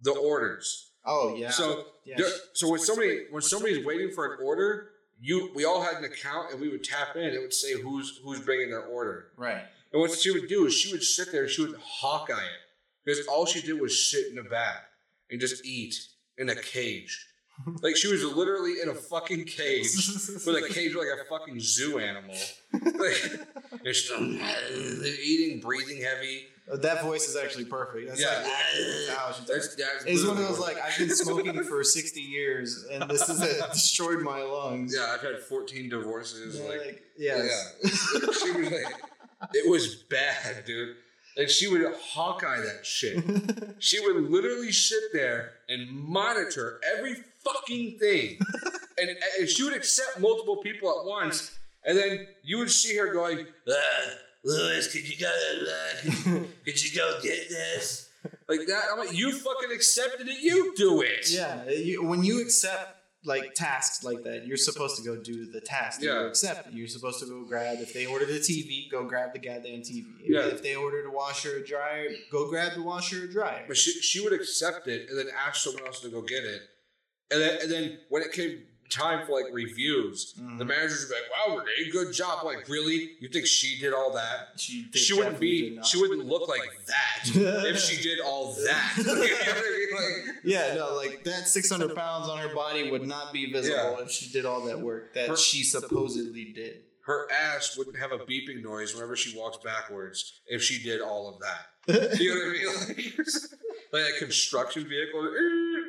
A: the orders.
B: oh yeah.
A: So,
B: yeah.
A: there- so when somebody when somebody's waiting for an order, you we all had an account and we would tap in. It would say who's who's bringing their order.
B: right.
A: And what she would do is she would sit there and she would hawkeye it because all she did was sit in the back and just eat in a cage. Like she was literally in a fucking cage with a cage like a fucking zoo animal. Like, and she's eating, breathing heavy.
B: That voice is actually perfect. That's
A: Yeah.
B: like how
A: That's, that's
B: It's one of those like I've been smoking for sixty years and this has uh, destroyed my lungs.
A: Yeah, I've had 14 divorces.
B: Yeah,
A: Like,
B: like, yes.
A: she was like, it was bad, dude. And she would Hawkeye that shit. She would literally sit there and monitor every fucking thing. And, and she would accept multiple people at once. And then you would see her going, uh, Lewis, could you go, uh, could you go get this? Like that. I'm like, you fucking accepted it, you do it.
B: yeah, you, when you accept like tasks like that, you're supposed to go do the task. that
A: Yeah.
B: You accept. You're supposed to go grab. If they ordered a TV, go grab the goddamn TV. If,
A: Yeah.
B: if they ordered a washer or dryer, go grab the washer or dryer.
A: But she, she would accept it and then ask someone else to go get it. And then, and then when it came time for like reviews,
B: Mhm.
A: the managers would be like, wow, Renee, good job. I'm like, really? You think she did all that?
B: She,
A: she wouldn't be, she wouldn't look like that if she did all that. You know I mean? Like,
B: Yeah, no, like that 600 pounds on her body would not be visible
A: Yeah.
B: if she did all that work that
A: Her-
B: she supposedly did.
A: her ass wouldn't have a beeping noise whenever she walks backwards if she did all of that. You know what I mean? Like, like a construction vehicle.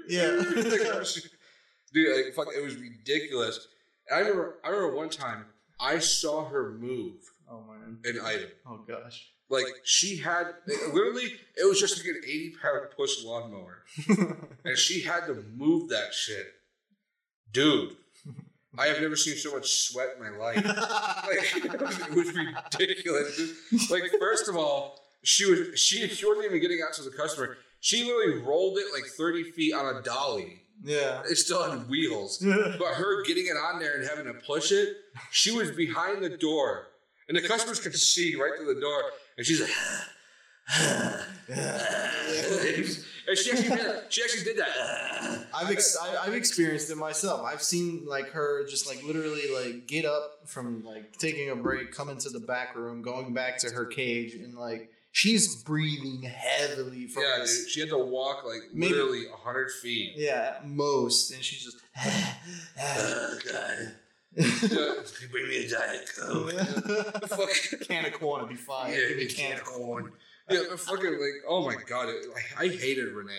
B: Yeah.
A: Dude, like, fuck, it was ridiculous. And I remember, I remember one time I saw her move
B: oh man.
A: an item.
B: Oh gosh.
A: Like she had literally, it was just like an eighty pound push lawnmower, and she had to move that shit, dude. I have never seen so much sweat in my life. Like it was, ridiculous. Like first of all, she was she she wasn't even getting out to the customer. She literally rolled it like thirty feet on a dolly.
B: yeah.
A: It still had wheels. But her getting it on there and having to push it, she was behind the door. And the customers could see right through the door. And she's like, and she actually did, she actually did that.
B: I've ex- I've experienced it myself. I've seen like her just like literally like get up from like taking a break, come into the back room, going back to her cage, and like she's breathing heavily from
A: Yeah, dude, she had to walk like
B: Maybe-
A: literally 100 feet.
B: Yeah, most, and she's just.
A: Oh, God. Bring me a Diet Coke. Fuck.
B: can of corn would be fine.
A: Yeah,
B: Give me a can
A: can't
B: of
A: go
B: corn.
A: Yeah, but fucking like, oh my god, it, I, I hated Renee.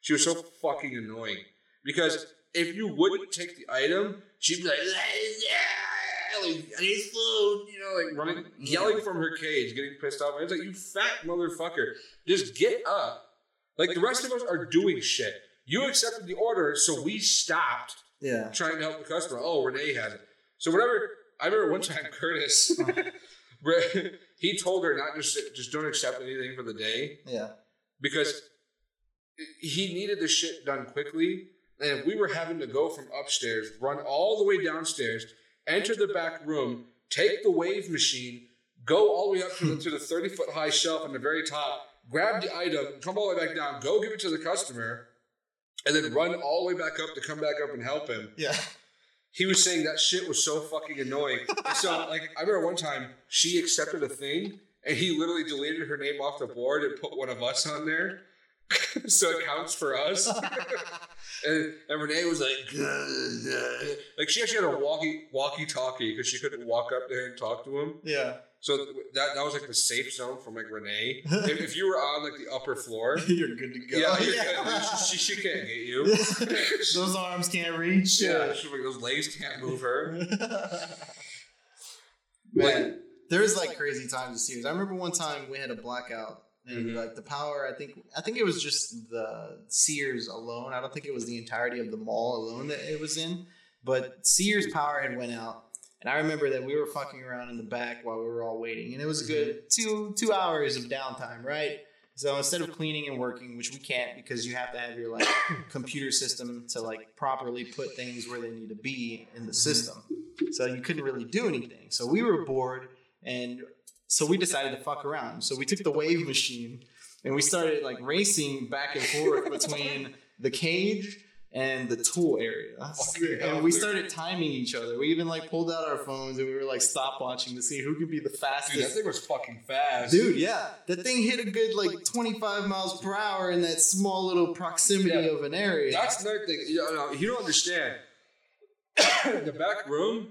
A: She was so fucking annoying because if you wouldn't take the item, she'd be like, yeah, like I need food, you know, like running, yelling from her cage, getting pissed off. And it's like, you fat motherfucker, just get up. Like the rest of us are doing shit. You accepted the order, so we stopped
B: Yeah.
A: trying to help the customer. Oh, Renee has it. So whatever. I remember one time Curtis, he told her not just just don't accept anything for the day
B: Yeah.
A: because he needed the shit done quickly, and if we were having to go from upstairs, run all the way downstairs, enter the back room, take the wave machine, go all the way up to the, to the thirty foot high shelf on the very top, grab the item, come all the way back down, go give it to the customer. And then run all the way back up to come back up and help him.
B: Yeah.
A: he was saying that shit was so fucking annoying. And so, like, I remember one time she accepted a thing, and he literally deleted her name off the board and put one of us on there, so it counts for us. and, and Renee was like, like she actually had a walkie walkie talkie because she couldn't walk up there and talk to him.
B: Yeah.
A: So that that was like the safe zone from like Renee. If, if you were on like the upper floor,
B: You're good to go.
A: yeah, you're good. She, she can't get you.
B: Those arms can't reach.
A: Yeah, she, those legs can't move her.
B: Man, there's like crazy times of Sears. I remember one time we had a blackout and
A: Mhm.
B: like the power. I think I think it was just the Sears alone. I don't think it was the entirety of the mall alone that it was in. But Sears power had went out, and I remember that we were fucking around in the back while we were all waiting, and it was a good two two hours of downtime, right? So instead of cleaning and working, which we can't because you have to have your like computer system to like properly put things where they need to be in the system. So you couldn't really do anything. So we were bored and so we decided to fuck around. So we took the wave machine and we started like racing back and forth between the cage and the tool area. And we started timing each other. We even like pulled out our phones and we were like stopwatching to see who could be the fastest.
A: Dude, that thing was fucking fast.
B: Dude, yeah. That thing hit a good like 25 miles per hour in that small little proximity
A: Yeah.
B: of an area.
A: That's another thing. You, know, you don't understand. the back room,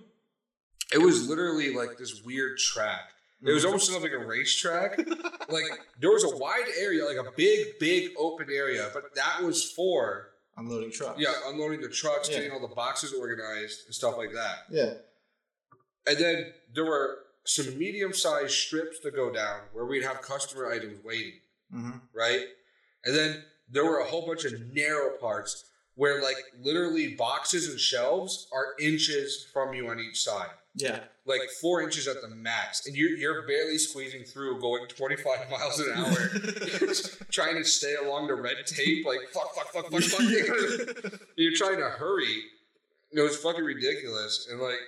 A: it was literally like this weird track. It was almost like a racetrack. like there was a wide area, like a big, big open area, but that was for
B: unloading trucks.
A: yeah, unloading the trucks,
B: Yeah.
A: getting all the boxes organized and stuff like that.
B: Yeah.
A: And then there were some medium-sized strips to go down where we'd have customer items waiting.
B: hmm
A: right? And then there were a whole bunch of narrow parts where, like, literally boxes and shelves are inches from you on each side,
B: Yeah.
A: like four inches at the max, and you're you're barely squeezing through, going 25 miles an hour, trying to stay along the red tape, like fuck, fuck, fuck, fuck, fuck. you're trying to hurry. It was fucking ridiculous, and like,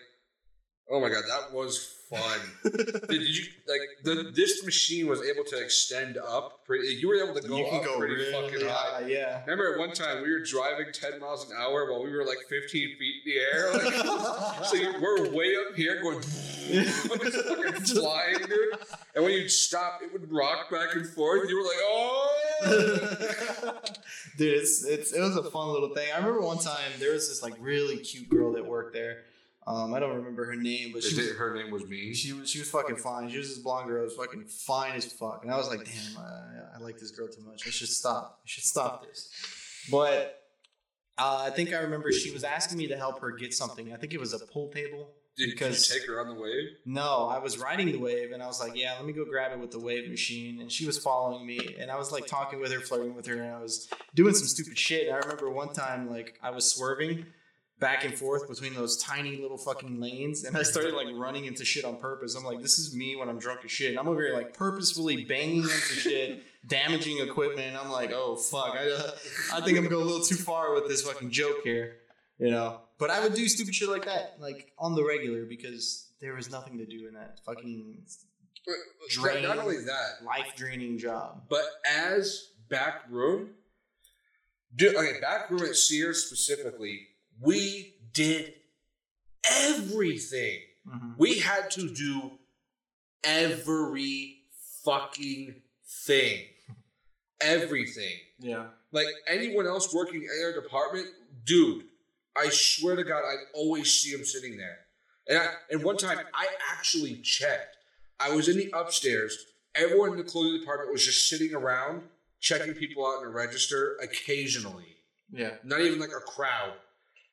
A: oh my god, that was fun. Did, you like the this machine was able to extend up? Pretty, you were able to go
B: you can
A: up
B: go
A: pretty
B: really
A: fucking high.
B: high. Yeah.
A: Remember at one time we were driving ten miles an hour while we were like fifteen feet in the air. Like, so we're way up here going, fucking flying, dude. And when you'd stop, it would rock back and forth. You were like, oh.
B: Dude, it's it's it was a fun little thing. I remember one time there was this like really cute girl that worked there. Um, I don't remember her name, but she was,
A: her name was me.
B: she was she was fucking fine. She was this blonde girl, was fucking fine as fuck. And I was like, damn, I, I like this girl too much. I should stop. I should stop this. But uh, I think I remember she was asking me to help her get something. I think it was a pool table.
A: Did,
B: because-
A: did you take her on the wave?
B: No, I was riding the wave and I was like, yeah, let me go grab it with the wave machine. And she was following me and I was like talking with her, flirting with her, and I was doing some stupid shit. And I remember one time, like, I was swerving back and forth between those tiny little fucking lanes and I started like running into shit on purpose. I'm like, this is me when I'm drunk as shit. And I'm over here like purposefully banging into shit, damaging equipment. I'm like, oh fuck, I, uh, I think I'm going a little too far with this fucking joke here, you know? But I would do stupid shit like that, like on the regular, because there was nothing to do in that fucking
A: Not- Not only that,
B: life draining job.
A: But as back room, dude, okay, back room at Sears specifically, we did everything. Mm-hmm. We had to do every fucking thing. Everything.
B: Yeah.
A: Like anyone else working in our department, dude, I swear to God, I'd always see him sitting there. And I, and one time, I actually checked. I was in the upstairs. Everyone in the clothing department was just sitting around, checking people out in the register occasionally.
B: Yeah.
A: Not even like a crowd.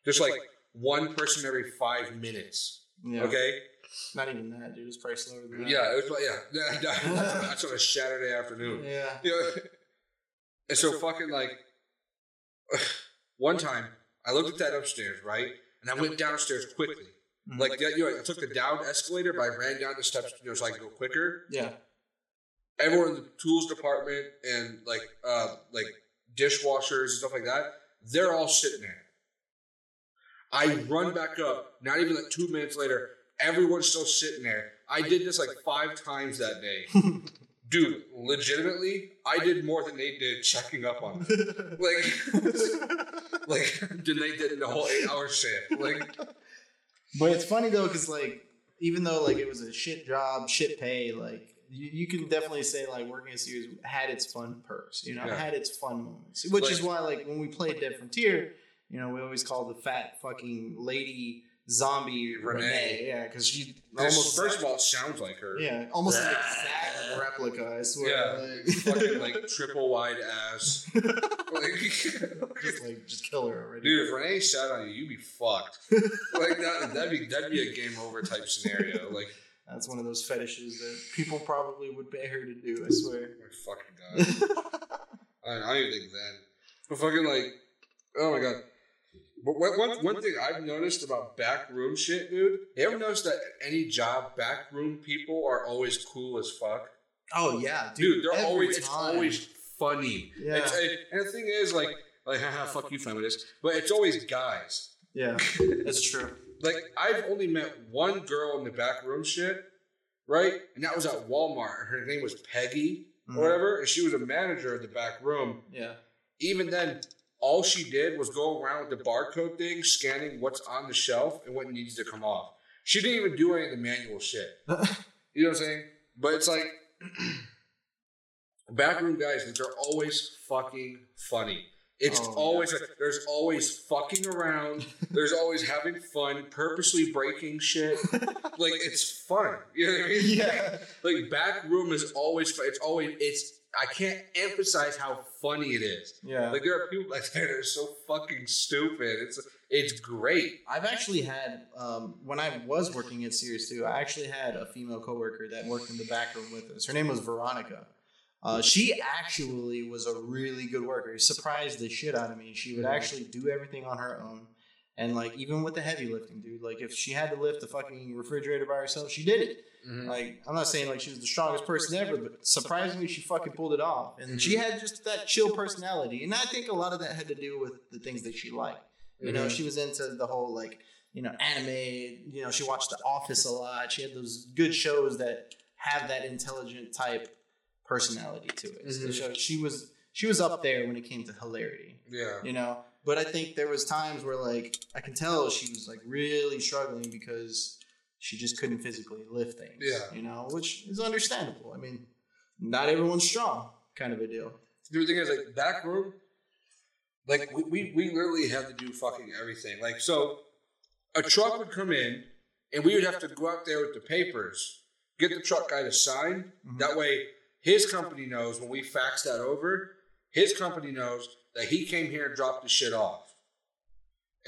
A: Just like one person every five minutes.
B: Yeah.
A: Okay?
B: Not even that, dude. It's probably slower than that.
A: Yeah, it was like yeah. That's on a Saturday afternoon.
B: Yeah.
A: You know, and so fucking like one time I looked at that upstairs, right? And I went downstairs quickly.
B: Mhm.
A: Like you know, I took the down escalator, but I ran down the steps, you know, so I could go quicker.
B: Yeah.
A: Everyone in the tools department and like uh like dishwashers and stuff like that, they're all sitting there. I run back up, not even like two minutes later, everyone's still sitting there. I did this like five times that day. Dude, legitimately, I did more than they did checking up on them. Like, like than they did in the whole eight hour shift. Like,
B: But it's funny though, because like even though like it was a shit job, shit pay, like you, you can definitely say like working at Sears had its fun perks, you know,
A: Yeah.
B: had its fun moments. Which is why like when we played Dead Frontier, you know, we always call the fat fucking lady zombie Renee,
A: Renee.
B: yeah, because she
A: almost
B: almost
A: first of all, it sounds like her.
B: yeah, almost an exact replica. I swear.
A: Yeah.
B: Like,
A: Fucking like triple wide ass. Like,
B: just like just kill her already.
A: dude, if Renee sat on you, you'd be fucked. Like that, that'd be that'd be a game over type scenario. Like,
B: That's one of those fetishes that people probably would pay her to do. I swear.
A: oh my fucking god. I, I don't even think then. But fucking like, oh my god. One, one, one thing I've noticed about backroom shit, dude. You ever notice that any job backroom people are always cool as fuck?
B: Oh yeah,
A: Dude, they're
B: every
A: always it's always funny.
B: Yeah.
A: It's, and the thing is, like, like, haha, fuck you, feminist. But it's always guys.
B: yeah, that's true.
A: Like, I've only met one girl in the backroom shit, right? And that was at Walmart. Her name was Peggy
B: Mhm.
A: or whatever, and she was a manager in the back room.
B: Yeah,
A: Even then, all she did was go around with the barcode thing, scanning what's on the shelf and what needs to come off. She didn't even do any of the manual shit. You know what I'm saying? But it's like backroom guys, they're always fucking funny. It's
B: Oh, yeah.
A: always there's always fucking around. There's always having fun, purposely breaking shit. Like it's fun. You know what I mean?
B: Yeah.
A: Like backroom is always fun. It's always it's. I can't emphasize how funny it is.
B: yeah.
A: Like there are people like that are so fucking stupid. It's it's great.
B: I've actually had um, when I was working at Sears too. I actually had a female coworker that worked in the back room with us. Her name was Veronica. Uh, she actually was a really good worker. Surprised the shit out of me. She would
A: Mhm.
B: actually do everything on her own, and like even with the heavy lifting, dude. Like if she had to lift the fucking refrigerator by herself, she did it. Like I'm not saying like she was the strongest person ever, but surprisingly she fucking pulled it off. And she had just that chill personality. And I think a lot of that had to do with the things that she liked. You know,
A: Mhm.
B: she was into the whole like, you know, anime, you know, she watched The Office a lot. She had those good shows that have that intelligent type personality to it. So
A: Mhm.
B: she- she was she was up there when it came to hilarity
A: yeah.
B: you know but i think there was times where like i can tell she was like really struggling because she just couldn't physically lift things
A: Yeah.
B: you know which is understandable i mean not everyone's strong kind of a deal
A: The thing is, like back room, like we, we we literally had to do fucking everything. Like so, a truck would come in, and we would have to go out there with the papers, get the truck guy to sign.
B: Mhm.
A: That way, his company knows when we fax that over. His company knows that he came here and dropped the shit off.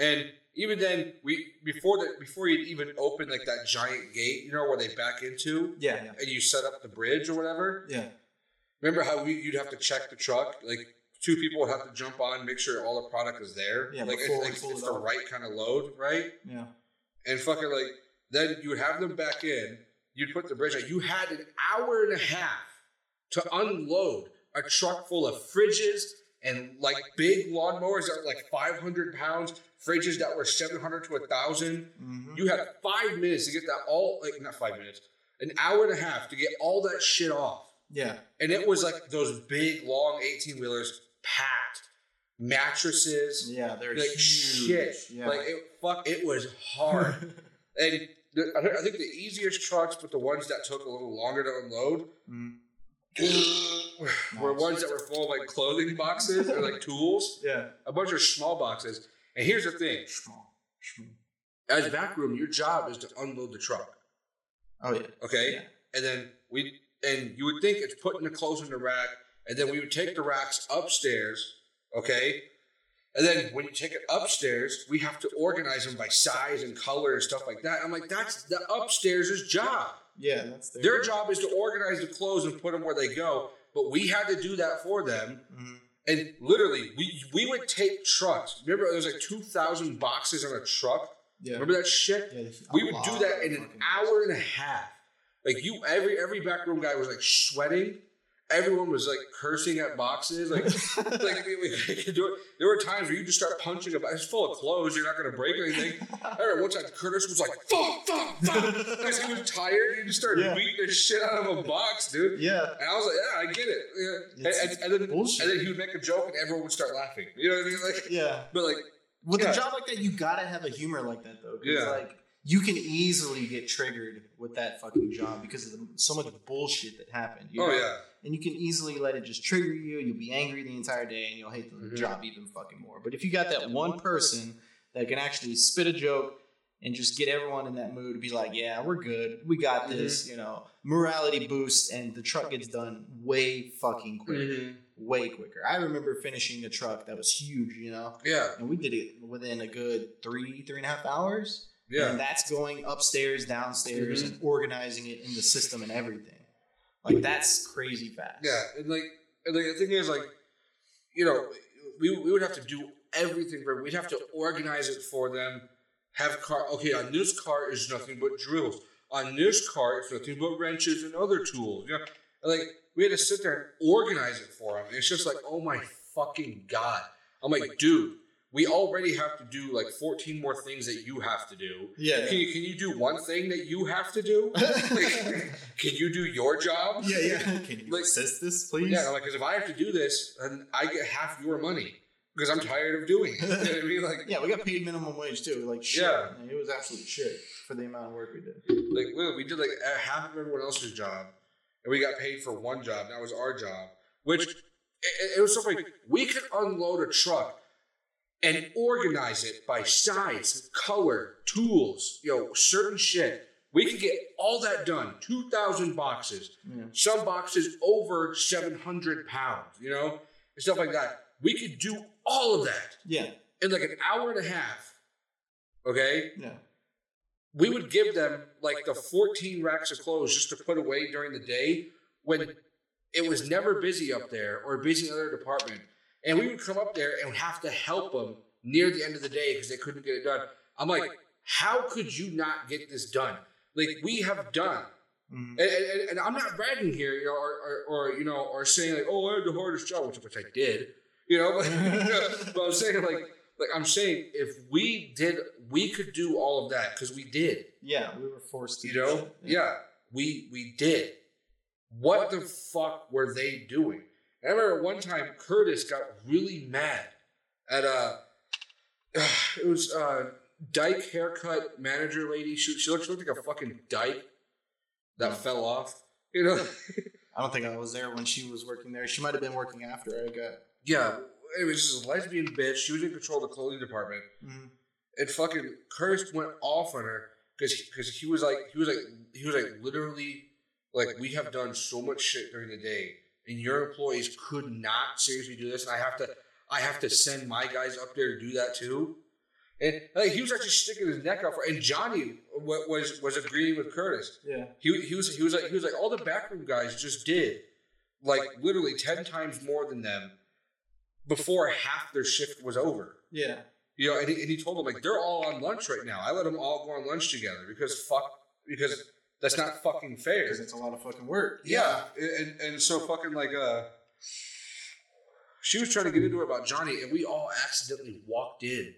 A: And even then, we before that before you'd even open like that giant gate, you know where they back into,
B: yeah yeah
A: and you set up the bridge or whatever.
B: yeah
A: Remember how we, you'd have to check the truck? Like two people would have to jump on, make sure all the product is there.
B: Yeah,
A: like it's, it's the right kind of load, right?
B: yeah
A: And fucking like then you would have them back in. You'd put the bridge. on. You had an hour and a half to unload a truck full of fridges and like big lawnmowers that were like 500 pounds, fridges that were 700 to a 1000
B: Mhm.
A: You had five minutes to get that all like not five minutes, an hour and a half to get all that shit off.
B: yeah
A: And it was like those big, long 18 wheelers packed, mattresses,
B: yeah they're
A: like
B: huge.
A: shit.
B: yeah
A: Like it, fuck, it was hard. and the, I think- the easiest trucks, but the ones that took a little longer to unload,
B: Mhm.
A: were ones that were full of like clothing boxes or like tools,
B: yeah
A: a bunch of small boxes. And here's the thing: as backroom, your job is to unload the truck.
B: oh yeah
A: Okay,
B: Yeah.
A: and then we and you would think it's putting the clothes in the rack, and then we would take the racks upstairs. Okay, and then when you take it upstairs, we have to organize them by size and color and stuff like that. I'm like, that's the upstairs' job.
B: Yeah, that's their,
A: Their job is to organize the clothes and put them where they go. But we had to do that for them.
B: Mhm.
A: And literally, we we would take trucks. Remember, there was like two thousand boxes on a truck.
B: Yeah.
A: Remember that shit?
B: Yeah,
A: We would do that in an hour and a half. Like you, every every backroom guy was like sweating. Everyone was like cursing at boxes. Like, like we, we do it. There were times where you just start punching a box. It's full of clothes. You're not going to break anything. I remember one time Curtis was like, "Fuck, fuck, fuck," because he was tired. He just started
B: Yeah.
A: beating the shit out of a box, dude.
B: yeah.
A: And I was like, "Yeah, I get it." Yeah. And, and, and then
B: bullshit.
A: and then he would make a joke, and everyone would start laughing. You know what I mean? Like,
B: Yeah.
A: but like,
B: With
A: Yeah.
B: a job like that, you gotta have a humor like that though. 'cause,
A: Yeah.
B: Like you can easily get triggered with that fucking job because of the, so much bullshit that happened. you
A: oh yeah,
B: And you can easily let it just trigger you. You'll be angry the entire day, and you'll hate the
A: Mhm.
B: job even fucking more. But if you got that one person that can actually spit a joke and just get everyone in that mood to be like, "Yeah, we're good. We got
A: Mm-hmm.
B: this," you know, morality boost, and the truck gets done way fucking quick,
A: Mhm.
B: way quicker. I remember finishing a truck that was huge, you know.
A: yeah,
B: And we did it within a good three, three and a half hours.
A: Yeah.
B: And that's going upstairs, downstairs,
A: Mhm.
B: and organizing it in the system and everything. Like that's crazy fast.
A: Yeah, and like, and like the thing is, like, you know, we, we would have to do everything for. We'd have to organize it for them. Have car. Okay, on this car is nothing but drills. On this car, it's nothing but wrenches and other tools. You know, and, like we had to sit there and organize it for them. It's just like, oh my fucking god! I'm like, dude, we already have to do like 14 more things that you have to do.
B: Yeah.
A: Can you, can you do one thing that you have to do? can you do your job?
B: yeah, yeah. Can you
A: Like-
B: assist this, please?
A: Yeah, like because if I have to do this, then I get half your money because I'm tired of doing it. You know I mean? Like,
B: Yeah, we got paid minimum wage too. Like shit.
A: Yeah.
B: man, It was absolute shit for the amount of work we did.
A: like we- we did like half of everyone else's job, and we got paid for one job. That was our job, which it, it was so funny. We could unload a truck and organize it by size, color, tools, you know, certain shit. We could get all that done. Two thousand boxes.
B: Yeah.
A: some boxes over 700 pounds, you know, and stuff like that. We could do all of that
B: Yeah.
A: in like an hour and a half. Okay,
B: Yeah.
A: we would give them like the 14 racks of clothes just to put away during the day when it was never busy up there or busy in another department. And we would come up there and have to help them near the end of the day because they couldn't get it done. I'm like, how could you not get this done? Like we have done
B: Mhm.
A: and, and, and I'm not bragging here, you know, or, or, or you know, or saying like, oh, I had the hardest job, which, which I did, you know, but, but I'm saying like, like I'm saying, if we did, we could do all of that because we did,
B: Yeah, we were forced to.
A: you know,
B: shit.
A: yeah, we we did. What the fuck were they doing? I remember one time Curtis got really mad at uh it was uh dyke haircut manager lady. She she looked, she looked like a fucking dyke that fell off. You know?
B: I don't think I was there when she was working there. She might have been working after I got.
A: yeah. It was just a lesbian bitch. She was in control of the clothing department.
B: Mhm.
A: And fucking Curtis went off on her because because he was like he was like he was like literally like we have done so much shit during the day and your employees could not seriously do this and I have to I have to send my guys up there to do that too. And like he was actually sticking his neck out for and Johnny was was agreeing with Curtis.
B: Yeah.
A: He, he was he was like he was like all the backroom guys just did like literally ten times more than them before half their shift was over.
B: Yeah.
A: You know, and he, and he told them like they're all on lunch right now. I let them all go on lunch together because fuck because that's not fucking fair.
B: Because it's a lot of fucking work.
A: Yeah, and and so fucking like uh, she was trying to get into it about Johnny, and we all accidentally walked in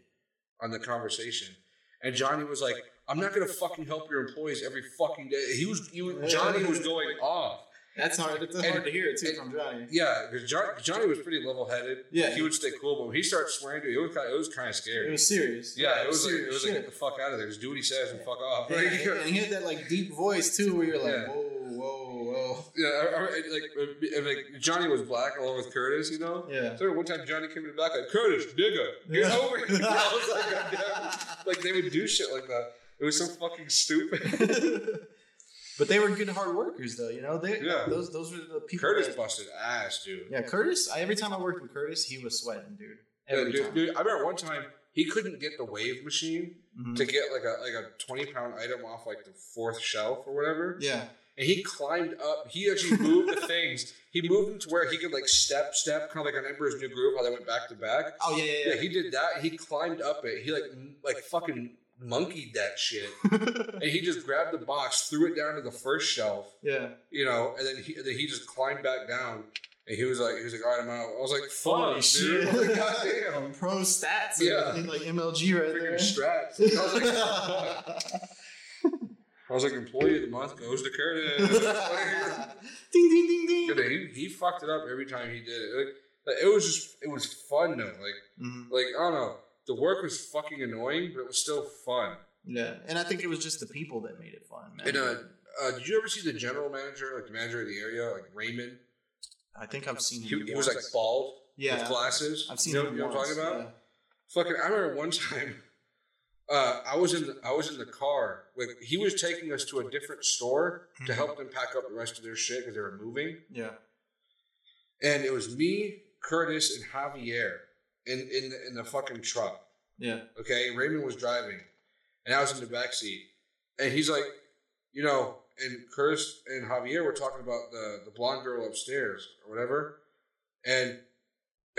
A: on the conversation, and Johnny was like, "I'm not gonna fucking help your employees every fucking day." He was, he was Johnny was going off.
B: That's hard. It's
A: And-
B: hard to hear it too
A: and-
B: from Johnny.
A: Yeah, because Johnny was pretty level headed.
B: Yeah.
A: he would stay cool, but when he started swearing to you, it was kind of, it was kind of scary.
B: It was serious.
A: yeah, it was like, it was like get the fuck out of there. Just do what he says and fuck off.
B: Yeah,
A: Like,
B: and he had that like deep voice too, where you're like,
A: Yeah.
B: whoa, whoa, whoa.
A: Yeah, I, I, like, like Johnny was black along with Curtis, you know.
B: Yeah.
A: So one time Johnny came in the back like Curtis, nigga, get
B: Yeah.
A: over here. I was like, like they would do shit like that. It was so fucking stupid.
B: But they were good hard workers, though. You know, they
A: Yeah.
B: those those were the people.
A: Curtis
B: that-
A: busted ass, dude.
B: yeah, Curtis. I, every time I worked with Curtis, he was sweating, dude.
A: Yeah,
B: Every
A: dude,
B: time.
A: dude, I remember one time he couldn't get the wave machine
B: Mhm.
A: to get like a like a twenty pound item off like the fourth shelf or whatever.
B: Yeah.
A: And he climbed up. He actually moved the things. He moved them to where he could like step, step, kind of like on Emperor's New Groove, how they went back to back.
B: Oh yeah, yeah,
A: Yeah,
B: yeah.
A: he did that. He climbed up it. He like like fucking monkeyed that shit, and he just grabbed the box, threw it down to the first shelf,
B: yeah.
A: you know, and then he then he just climbed back down. And he was like, he was like, all right, I'm out. I was like,
B: Holy
A: fuck,
B: shit.
A: dude. Like, goddamn.
B: Pro stats.
A: Yeah.
B: Like MLG right
A: Freaking
B: there.
A: strats. I was like. I was like, employee of the month goes to Curtis.
B: ding ding ding ding.
A: Dude, he, he fucked it up every time he did it. Like, like, it was just, it was fun though. Like,
B: Mhm.
A: like I don't know. The work was fucking annoying, but it was still fun.
B: Yeah, and I think it was just the people that made it fun, man.
A: And uh, uh, did you ever see the general manager, like the manager of the area, like Raymond?
B: I think I've seen him.
A: He, he was like bald
B: yeah,
A: with glasses.
B: I've seen
A: you know,
B: him.
A: you know what I'm talking
B: once,
A: about? Fucking, I remember one time. Uh, I was in the, I was in the car. Like he was taking us to a different store to help them pack up the rest of their shit because they were moving.
B: Yeah,
A: And it was me, Curtis, and Javier in in the, in the fucking truck.
B: yeah,
A: Okay, Raymond was driving, and I was in the back seat, and he's like, you know, and Curtis and Javier were talking about the the blonde girl upstairs or whatever, and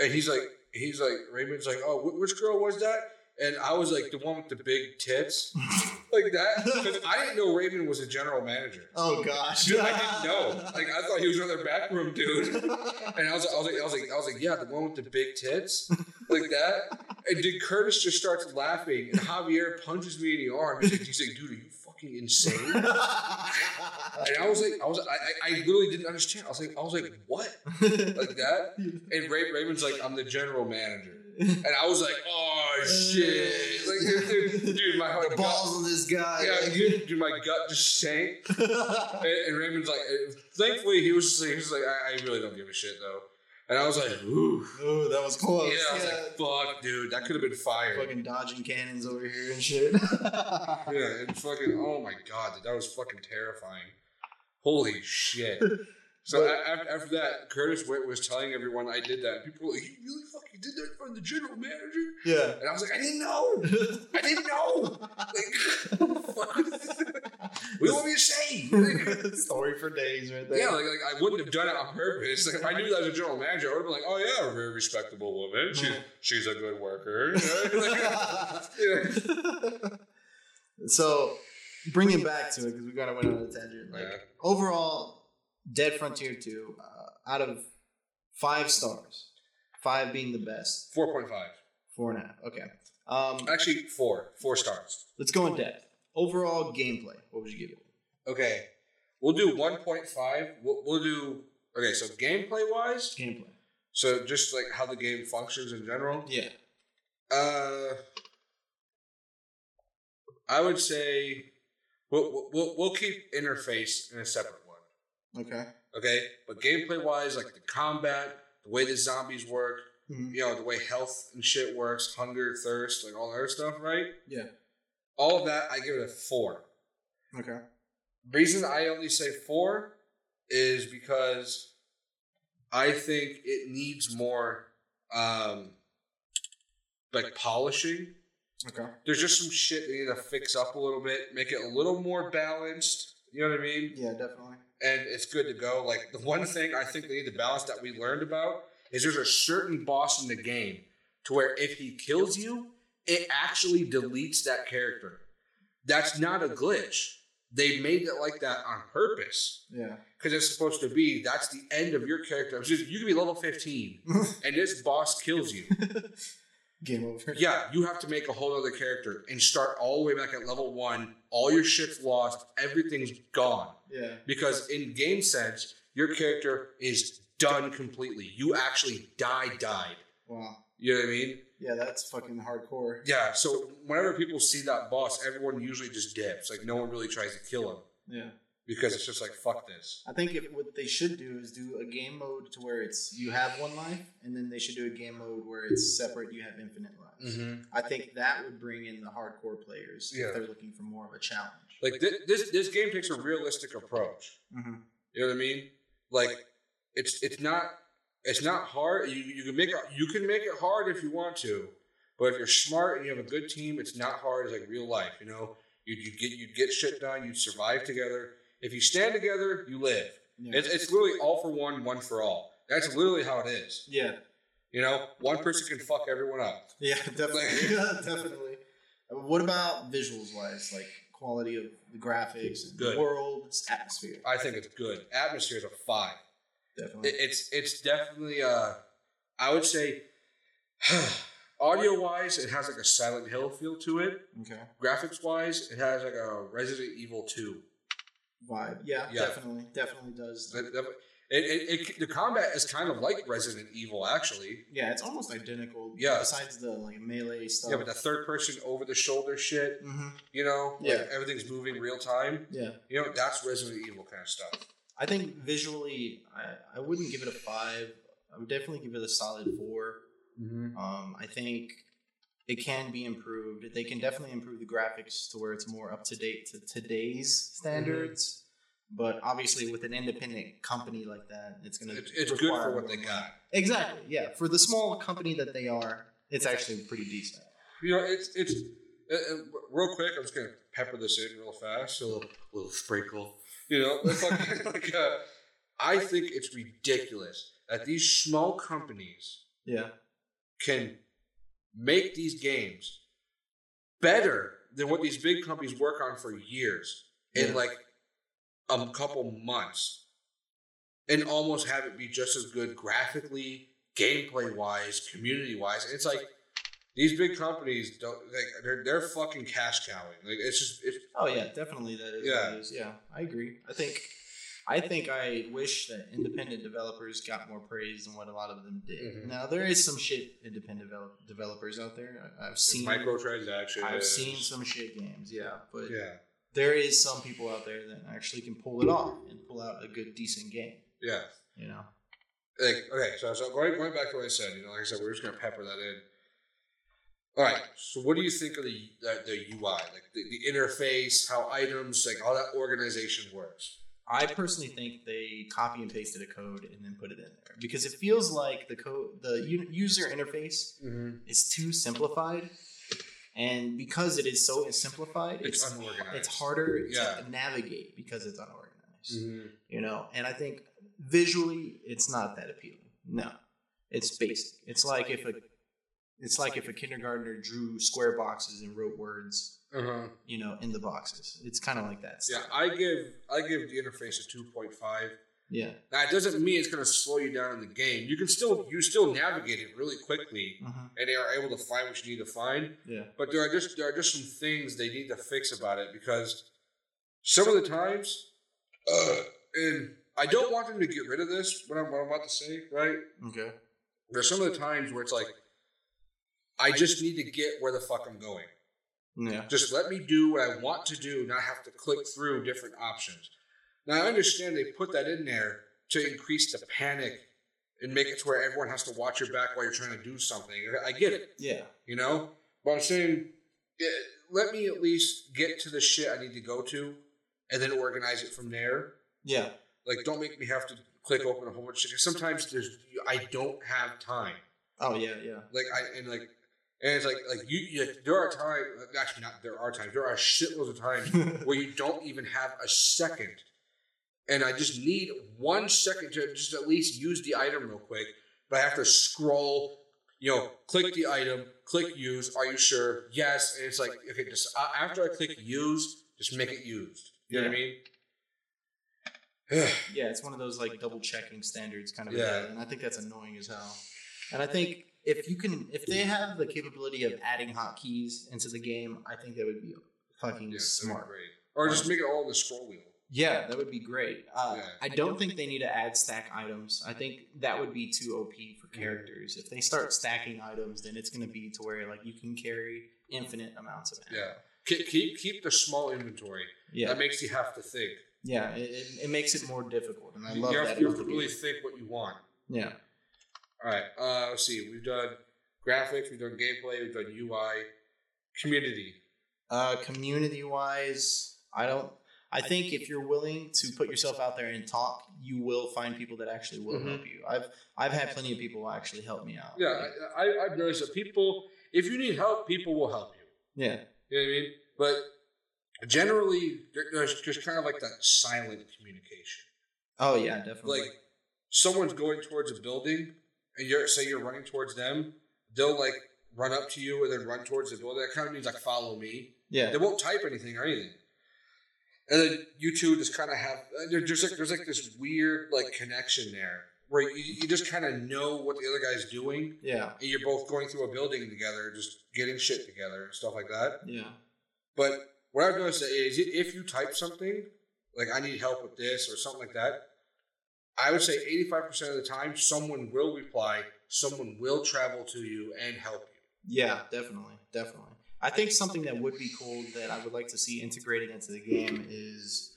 A: and he's like, he's like, Raymond's like, oh, wh- which girl was that? And I was like, the one with the big tits, like that, because I didn't know Raymond was a general manager.
B: Oh gosh,
A: Dude, I didn't know. Like I thought he was another backroom dude. And I was, I was like, I was like, I was like, yeah, the one with the big tits, like that. And dude, Curtis just starts laughing, and Javier punches me in the arm. He's like, he's like dude, are you fucking insane? And I was like, I was, I, I, I literally didn't understand. I was like, I was like, what, like that? And Ray, Raymond's like, I'm the general manager, and I was like, oh shit, like dude, dude, dude my
B: the
A: gut-
B: balls on this guy.
A: yeah, dude, dude, my gut just sank. And, and Raymond's like, thankfully, he was just like, he was like, I, I really don't give a shit though. And I was like, ooh.
B: oh, that was close.
A: Yeah, I was like, fuck, dude, that could have been fire.
B: fucking dodging cannons over here and shit.
A: Yeah, and fucking, oh my god, dude, that was fucking terrifying. Holy shit. So
B: But-
A: after, after that, Curtis Witt was telling everyone I did that. People were like, you really fucking did that for the general manager?
B: yeah.
A: And I was like, I didn't know. I didn't know. Like, fuck. what do you want me to say?
B: Story for days, right there.
A: Yeah, like, like I wouldn't have done it on purpose. Like if I knew that was a general manager, I would have been like, "Oh yeah, a very respectable woman. She's she's a good worker." You know? Like,
B: so, bringing back to it because we kind of went on a tangent. Like
A: Yeah.
B: overall, Dead Frontier Two, uh, out of five stars, five being the best,
A: Four point five.
B: four and a half. Okay. Um,
A: Actually, four. Four stars.
B: let's go in depth. Overall gameplay, what would you give it?
A: Okay, we'll do one point five. We'll, we'll do okay. So gameplay wise,
B: Gameplay.
A: so just like how the game functions in general.
B: Yeah.
A: Uh, I would say we'll we'll, we'll keep interface in a separate one.
B: Okay.
A: Okay, but gameplay wise, like the combat, the way the zombies work,
B: Mhm.
A: you know, the way health and shit works, hunger, thirst, like all that stuff, right?
B: Yeah.
A: All of that, I give it a four.
B: Okay.
A: Reason I only say four is because I think it needs more, um, like polishing.
B: Okay.
A: There's just some shit they need to fix up a little bit, make it a little more balanced. You know what I mean?
B: Yeah, definitely.
A: and it's good to go. Like the one thing I think they need to balance that we learned about is there's a certain boss in the game to where if he kills you, it actually deletes that character. That's not a glitch. They made it like that on purpose
B: Yeah.
A: because it's supposed to be that's the end of your character. Just- you can be level 15 and this boss kills you.
B: Game over.
A: Yeah, you have to make a whole other character and start all the way back at level one. All your shit's lost. Everything's gone
B: Yeah.
A: because in game sense, your character is done completely. You actually die, died.
B: Wow.
A: You know what I mean?
B: Yeah, that's fucking hardcore.
A: Yeah. So whenever people see that boss, everyone usually just dips. Like no one really tries to kill him
B: Yeah.
A: because it's just like fuck this.
B: I think if, what they should do is do a game mode to where it's you have one life, and then they should do a game mode where it's separate. You have infinite lives.
A: Mm-hmm.
B: I think that would bring in the hardcore players
A: Yeah.
B: if they're looking for more of a challenge.
A: Like this, this, this game takes a realistic approach.
B: Mm-hmm.
A: You know what I mean? Like it's it's not it's not hard. You you can make it you can make it hard if you want to, but if you're smart and you have a good team, it's not hard. It's like real life. You know, you you get you get shit done. You survive together. If you stand together, you live.
B: Yeah.
A: It's it's literally all for one, one for all. That's literally how it is.
B: yeah.
A: You know, one person can fuck everyone up.
B: Yeah, definitely. definitely. Uh, What about visuals wise, like quality of the graphics and
A: Good.
B: the world, atmosphere?
A: I think it's good. Atmosphere is a five.
B: Definitely.
A: It, it's it's definitely uh, I would say, audio wise, it has like a Silent Hill feel to it.
B: okay.
A: Graphics wise, it has like a Resident Evil Two.
B: Vibe. Yeah,
A: Yeah.
B: definitely. Definitely does.
A: It, it, it, the combat is kind of like Resident Evil, actually.
B: Yeah, it's almost identical.
A: Yeah.
B: Besides the like melee stuff.
A: Yeah, but the third person over the shoulder shit,
B: Mm-hmm.
A: you know, like
B: Yeah.
A: everything's moving real time.
B: Yeah.
A: You know, that's Resident Evil kind of stuff.
B: I think visually, I, I wouldn't give it a five. I would definitely give it a solid 4
A: Mm-hmm.
B: Um, I think it can be improved. They can definitely improve the graphics to where it's more up to date to today's standards. But obviously, with an independent company like that, it's gonna.
A: It's, it's good
B: require
A: for what they got.
B: Exactly. Yeah, for the small company that they are, it's actually pretty decent.
A: You know, it's it's uh, uh, real quick. I'm just gonna pepper this in real fast, a little little sprinkle. You know, it's like, like uh, I think it's ridiculous that these small companies
B: Yeah.
A: can make these games better than what these big companies work on for years in
B: Yeah.
A: like a couple months, and almost have it be just as good graphically, gameplay wise, community wise. It's like these big companies don't like they're they're fucking cash cowing. Like it's just it's
B: Oh yeah, definitely that is.
A: Yeah.
B: Yeah. That is. Yeah, I agree. I think. I think I wish that independent developers got more praise than what a lot of them did.
A: Mhm.
B: Now there is some shit independent develop- developers out there. I- I've seen
A: microtransactions.
B: I've seen some shit games, yeah, but
A: Yeah,
B: there is some people out there that actually can pull it off and pull out a good, decent game.
A: yeah.
B: You know,
A: like okay, so so going going back to what I said, you know, like I said, we're just gonna pepper that in. All right. So, what do you think of the the, the UI, like the, the interface, how items, like how that organization works?
B: I personally think they copy and pasted a code and then put it in there because it feels like the code, the user interface
A: Mm-hmm.
B: is too simplified, and because it is so simplified,
A: It's,
B: it's
A: unorganized.
B: it's harder
A: Yeah.
B: to navigate because it's unorganized.
A: Mhm.
B: You know, and I think visually it's not that appealing. No, it's basic. It's like if a it's like if a kindergartner drew square boxes and wrote words,
A: Uh-huh.
B: you know, in the boxes. It's kind of like that.
A: Yeah. I give I give the interface a two point five.
B: yeah.
A: Now it doesn't mean it's going to slow you down in the game. You can still you still navigate it really quickly,
B: Mhm.
A: and they are able to find what you need to find.
B: Yeah.
A: But there are just there are just some things they need to fix about it because some of the times, uh, and I don't want them to get rid of this. What I'm, what I'm about to say, right?
B: Okay.
A: There's some of the times where it's like, I just need to get where the fuck I'm going.
B: Yeah.
A: Just let me do what I want to do, not have to click through different options. Now I understand they put that in there to increase the panic and make it to where everyone has to watch your back while you're trying to do something. I get it
B: Yeah.
A: you know. But I'm saying, yeah, let me at least get to the shit I need to go to, and then organize it from there.
B: Yeah.
A: Like, don't make me have to click open a whole bunch of shit. 'cause Sometimes there's I don't have time.
B: Oh yeah. Yeah.
A: Like I and like. And it's like, like you, you, there are times, actually not, there are times, there are shitloads of times where you don't even have a second. And I just need one second to just at least use the item real quick. But I have to scroll, you know, click the item, click use. Are you sure? Yes. And it's like, okay, just uh, after I click use, just make it used. You know what I mean?
B: yeah. It's one of those like double checking standards kind of.
A: Yeah.
B: deal, And I think that's annoying as hell. And I think if you can, if they have the capability of adding hotkeys into the game, I think that would be fucking
A: Yeah, that'd be
B: smart.
A: great. Or just make it all in the scroll wheel.
B: Yeah, that would be great. Uh,
A: Yeah.
B: I don't think they need to add stack items. I think that would be too OP for characters. If they start stacking items, then it's going to be to where like you can carry infinite amounts of ammo.
A: Yeah. Keep, keep, keep the small inventory.
B: yeah,
A: That makes you have to think.
B: yeah. It, it, it makes it more difficult, and I
A: You
B: love
A: have,
B: that.
A: you have to really think what you want.
B: yeah,
A: All right. Uh, let's see. We've done graphics. We've done gameplay. We've done UI. Community.
B: uh, community wise, I don't. I think if you're willing to put yourself out there and talk, you will find people that actually will
A: Mhm.
B: help you. I've I've had plenty of people actually help me out.
A: Yeah, I, I, I've noticed that people, if you need help, people will help you.
B: yeah,
A: You know what I mean? But generally, there's just kind of like that silent communication.
B: oh yeah, definitely.
A: Like someone's going towards a building, and you're say you're running towards them, they'll like run up to you and then run towards the building. That kind of means like follow me.
B: yeah,
A: They won't type anything or anything. And then you two just kind of have uh, there's like there's like this weird like connection there where you, you just kind of know what the other guy's doing,
B: yeah,
A: and you're both going through a building together, just getting shit together and stuff like that.
B: yeah,
A: But what I've noticed is if you type something like I need help with this or something like that, I would say 85% of the time someone will reply, someone will travel to you and help you.
B: yeah, definitely, definitely. I think something that would be cool that I would like to see integrated into the game is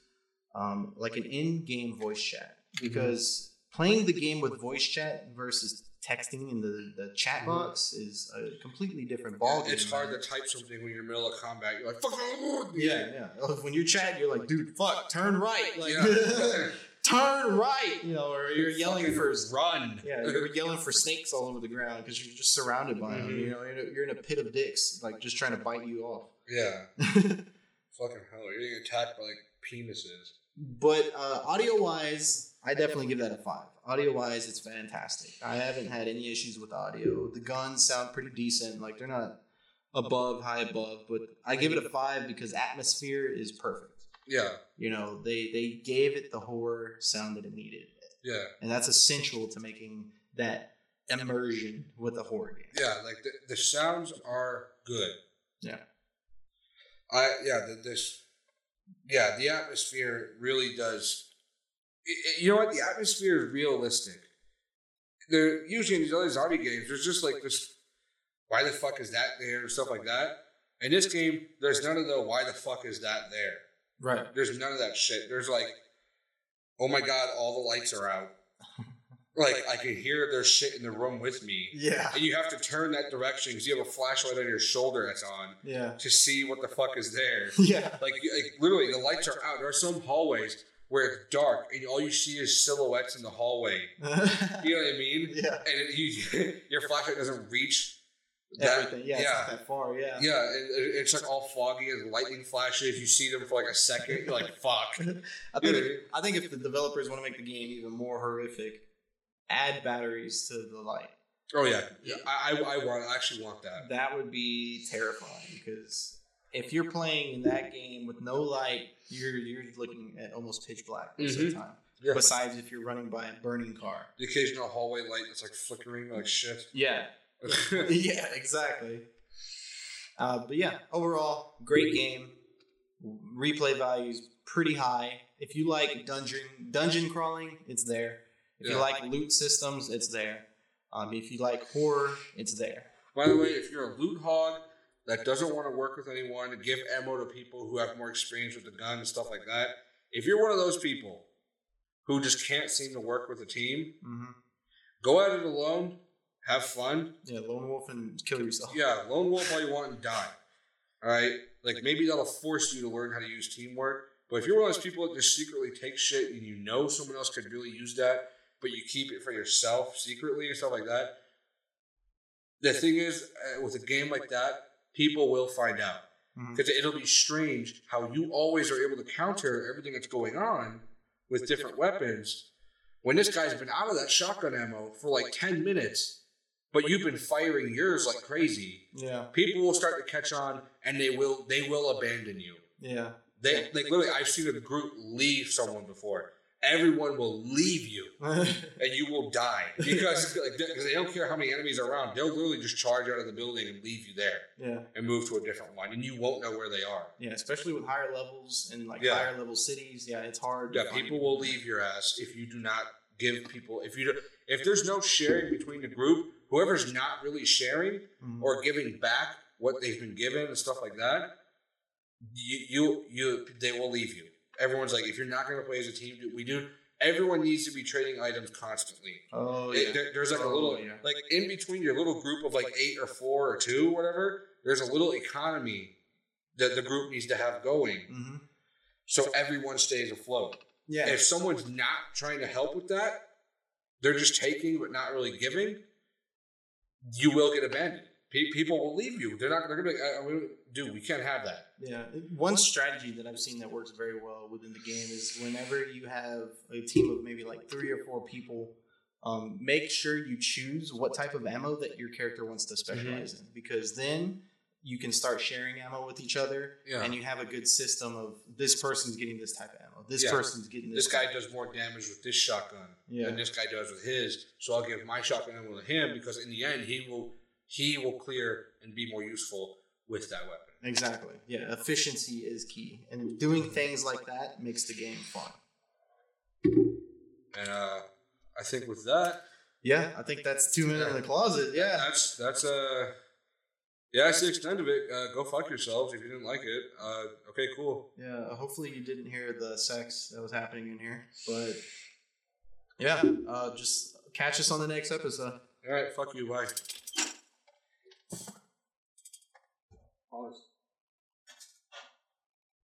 B: um, like an in-game voice chat because playing the game with voice chat versus texting in the, the chat
A: Mhm.
B: box is a completely different ball game.
A: it's hard to type something when you're in the middle of combat. You're like, fuck.
B: Yeah, yeah. When you chat, you're like, dude, fuck, turn right. Like,
A: Yeah.
B: turn right. You know, or you're yelling
A: Fucking
B: for.
A: run.
B: Yeah, you're yelling for snakes all over the ground because you're just surrounded by them.
A: Mhm.
B: You know, you're in, a, you're in a pit of dicks, like just trying to bite you off.
A: yeah. Fucking hell. You're getting attacked by like penises.
B: but uh, audio wise, I definitely give that a five. Audio wise, it's fantastic. I haven't had any issues with audio. The guns sound pretty decent. Like they're not above, high above, but I give it a five because atmosphere is perfect.
A: Yeah.
B: You know, they they gave it the horror sound that it needed,
A: Yeah.
B: and that's essential to making that immersion with a horror game.
A: Yeah, like the, the sounds are good.
B: Yeah.
A: I yeah, the, this yeah, the atmosphere really does. i- i- you know what? The atmosphere is realistic. There usually in these other zombie games, there's just like this. Why the fuck is that there? and Stuff like that. In this game, there's none of the why the fuck is that there.
B: Right.
A: There's none of that shit. There's like, oh my god, all the lights are out. Like I can hear their shit in the room with me,
B: Yeah.
A: and you have to turn that direction because you have a flashlight on your shoulder that's on
B: Yeah.
A: to see what the fuck is there.
B: Yeah.
A: Like, like literally, the lights are out. There are some hallways where it's dark and all you see is silhouettes in the hallway. You know what I mean?
B: yeah.
A: And it, you, your flashlight doesn't reach that.
B: Everything. Yeah. It's
A: yeah.
B: not that far. Yeah.
A: Yeah, it- it's like all foggy and lightning flashes. If You see them for like a second, you're like, "Fuck."
B: I think
A: what I
B: think if the developers want to make the game even more horrific, add batteries to the light.
A: Oh yeah, yeah. I, I, I want. I actually want that.
B: That would be terrifying because if you're playing in that game with no light, you're you're looking at almost pitch black most of the
A: Mhm.
B: time.
A: Yeah.
B: Besides, if you're running by a burning car.
A: The occasional hallway light that's like flickering, like shit.
B: Yeah. yeah. Exactly. Uh, but yeah, overall, great game. Replay values pretty high. If you like dungeon dungeon crawling, it's there. If you like loot systems, it's there. Um, if you like horror, it's there.
A: By the way, if you're a loot hog that doesn't want to work with anyone, give ammo to people who have more experience with the gun and stuff like that. If you're one of those people who just can't seem to work with a team,
B: Mm-hmm.
A: go at it alone, have fun.
B: Yeah, lone wolf and kill yourself.
A: Yeah, lone wolf all you want and die. All right, like maybe that'll force you to learn how to use teamwork. But if you're one of those people that just secretly take shit and you know someone else could really use that, but you keep it for yourself secretly and stuff like that, the thing is, uh, with a game like that, people will find out because it'll be strange how you always are able to counter everything that's going on with different weapons when this guy's been out of that shotgun ammo for like 10 minutes but you've been firing yours like crazy
B: Yeah,
A: people will start to catch on and they will they will abandon you
B: yeah,
A: they like literally i've seen a group leave someone before everyone will leave you and you will die because like, because they don't care how many enemies are around they'll literally just charge out of the building and leave you there
B: yeah,
A: and move to a different one and you won't know where they are
B: yeah. Especially with higher levels and like
A: Yeah.
B: higher level cities. Yeah, it's hard.
A: Yeah, people will leave your ass if you do not give people if you do, if there's no sharing between the group, whoever's not really sharing
B: Mhm.
A: or giving back what they've been given and stuff like that, you you, you they will leave you. Everyone's like, if you're not going to play as a team, do- we do. Everyone needs to be trading items constantly.
B: Oh
A: It-
B: yeah.
A: there- there's like a
B: Oh,
A: little
B: yeah.
A: like in between your little group of like eight or four or two, whatever. There's a little economy that the group needs to have going.
B: hmm
A: so everyone stays afloat.
B: Yeah.
A: If someone's not trying to help with that, they're just taking but not really giving. You will get abandoned. Pe- people will leave you. They're not. They're gonna be. Like, I, I, mean, dude, we can't have that.
B: Yeah, one strategy that I've seen that works very well within the game is whenever you have a team of maybe like three or four people, um, make sure you choose what type of ammo that your character wants to specialize in, because then you can start sharing ammo with each other,
A: Yeah.
B: and you have a good system of this person's getting this type of ammo, this
A: Yeah.
B: person's getting this.
A: This guy does more damage with this shotgun
B: Yeah.
A: than this guy does with his. So I'll give my shotgun ammo to him because in the end he will he will clear and be more useful with that weapon.
B: Exactly. Yeah, efficiency is key, and doing things like that makes the game fun.
A: And uh, I think with that,
B: Yeah, I think that's two men in the closet. Yeah.
A: that's that's uh yeah, that's the extent of it. Uh, go fuck yourselves if you didn't like it. Uh, okay, cool.
B: Yeah, hopefully you didn't hear the sex that was happening in here. But yeah, uh, just catch us on the next episode.
A: All right, fuck you. Bye. Pause.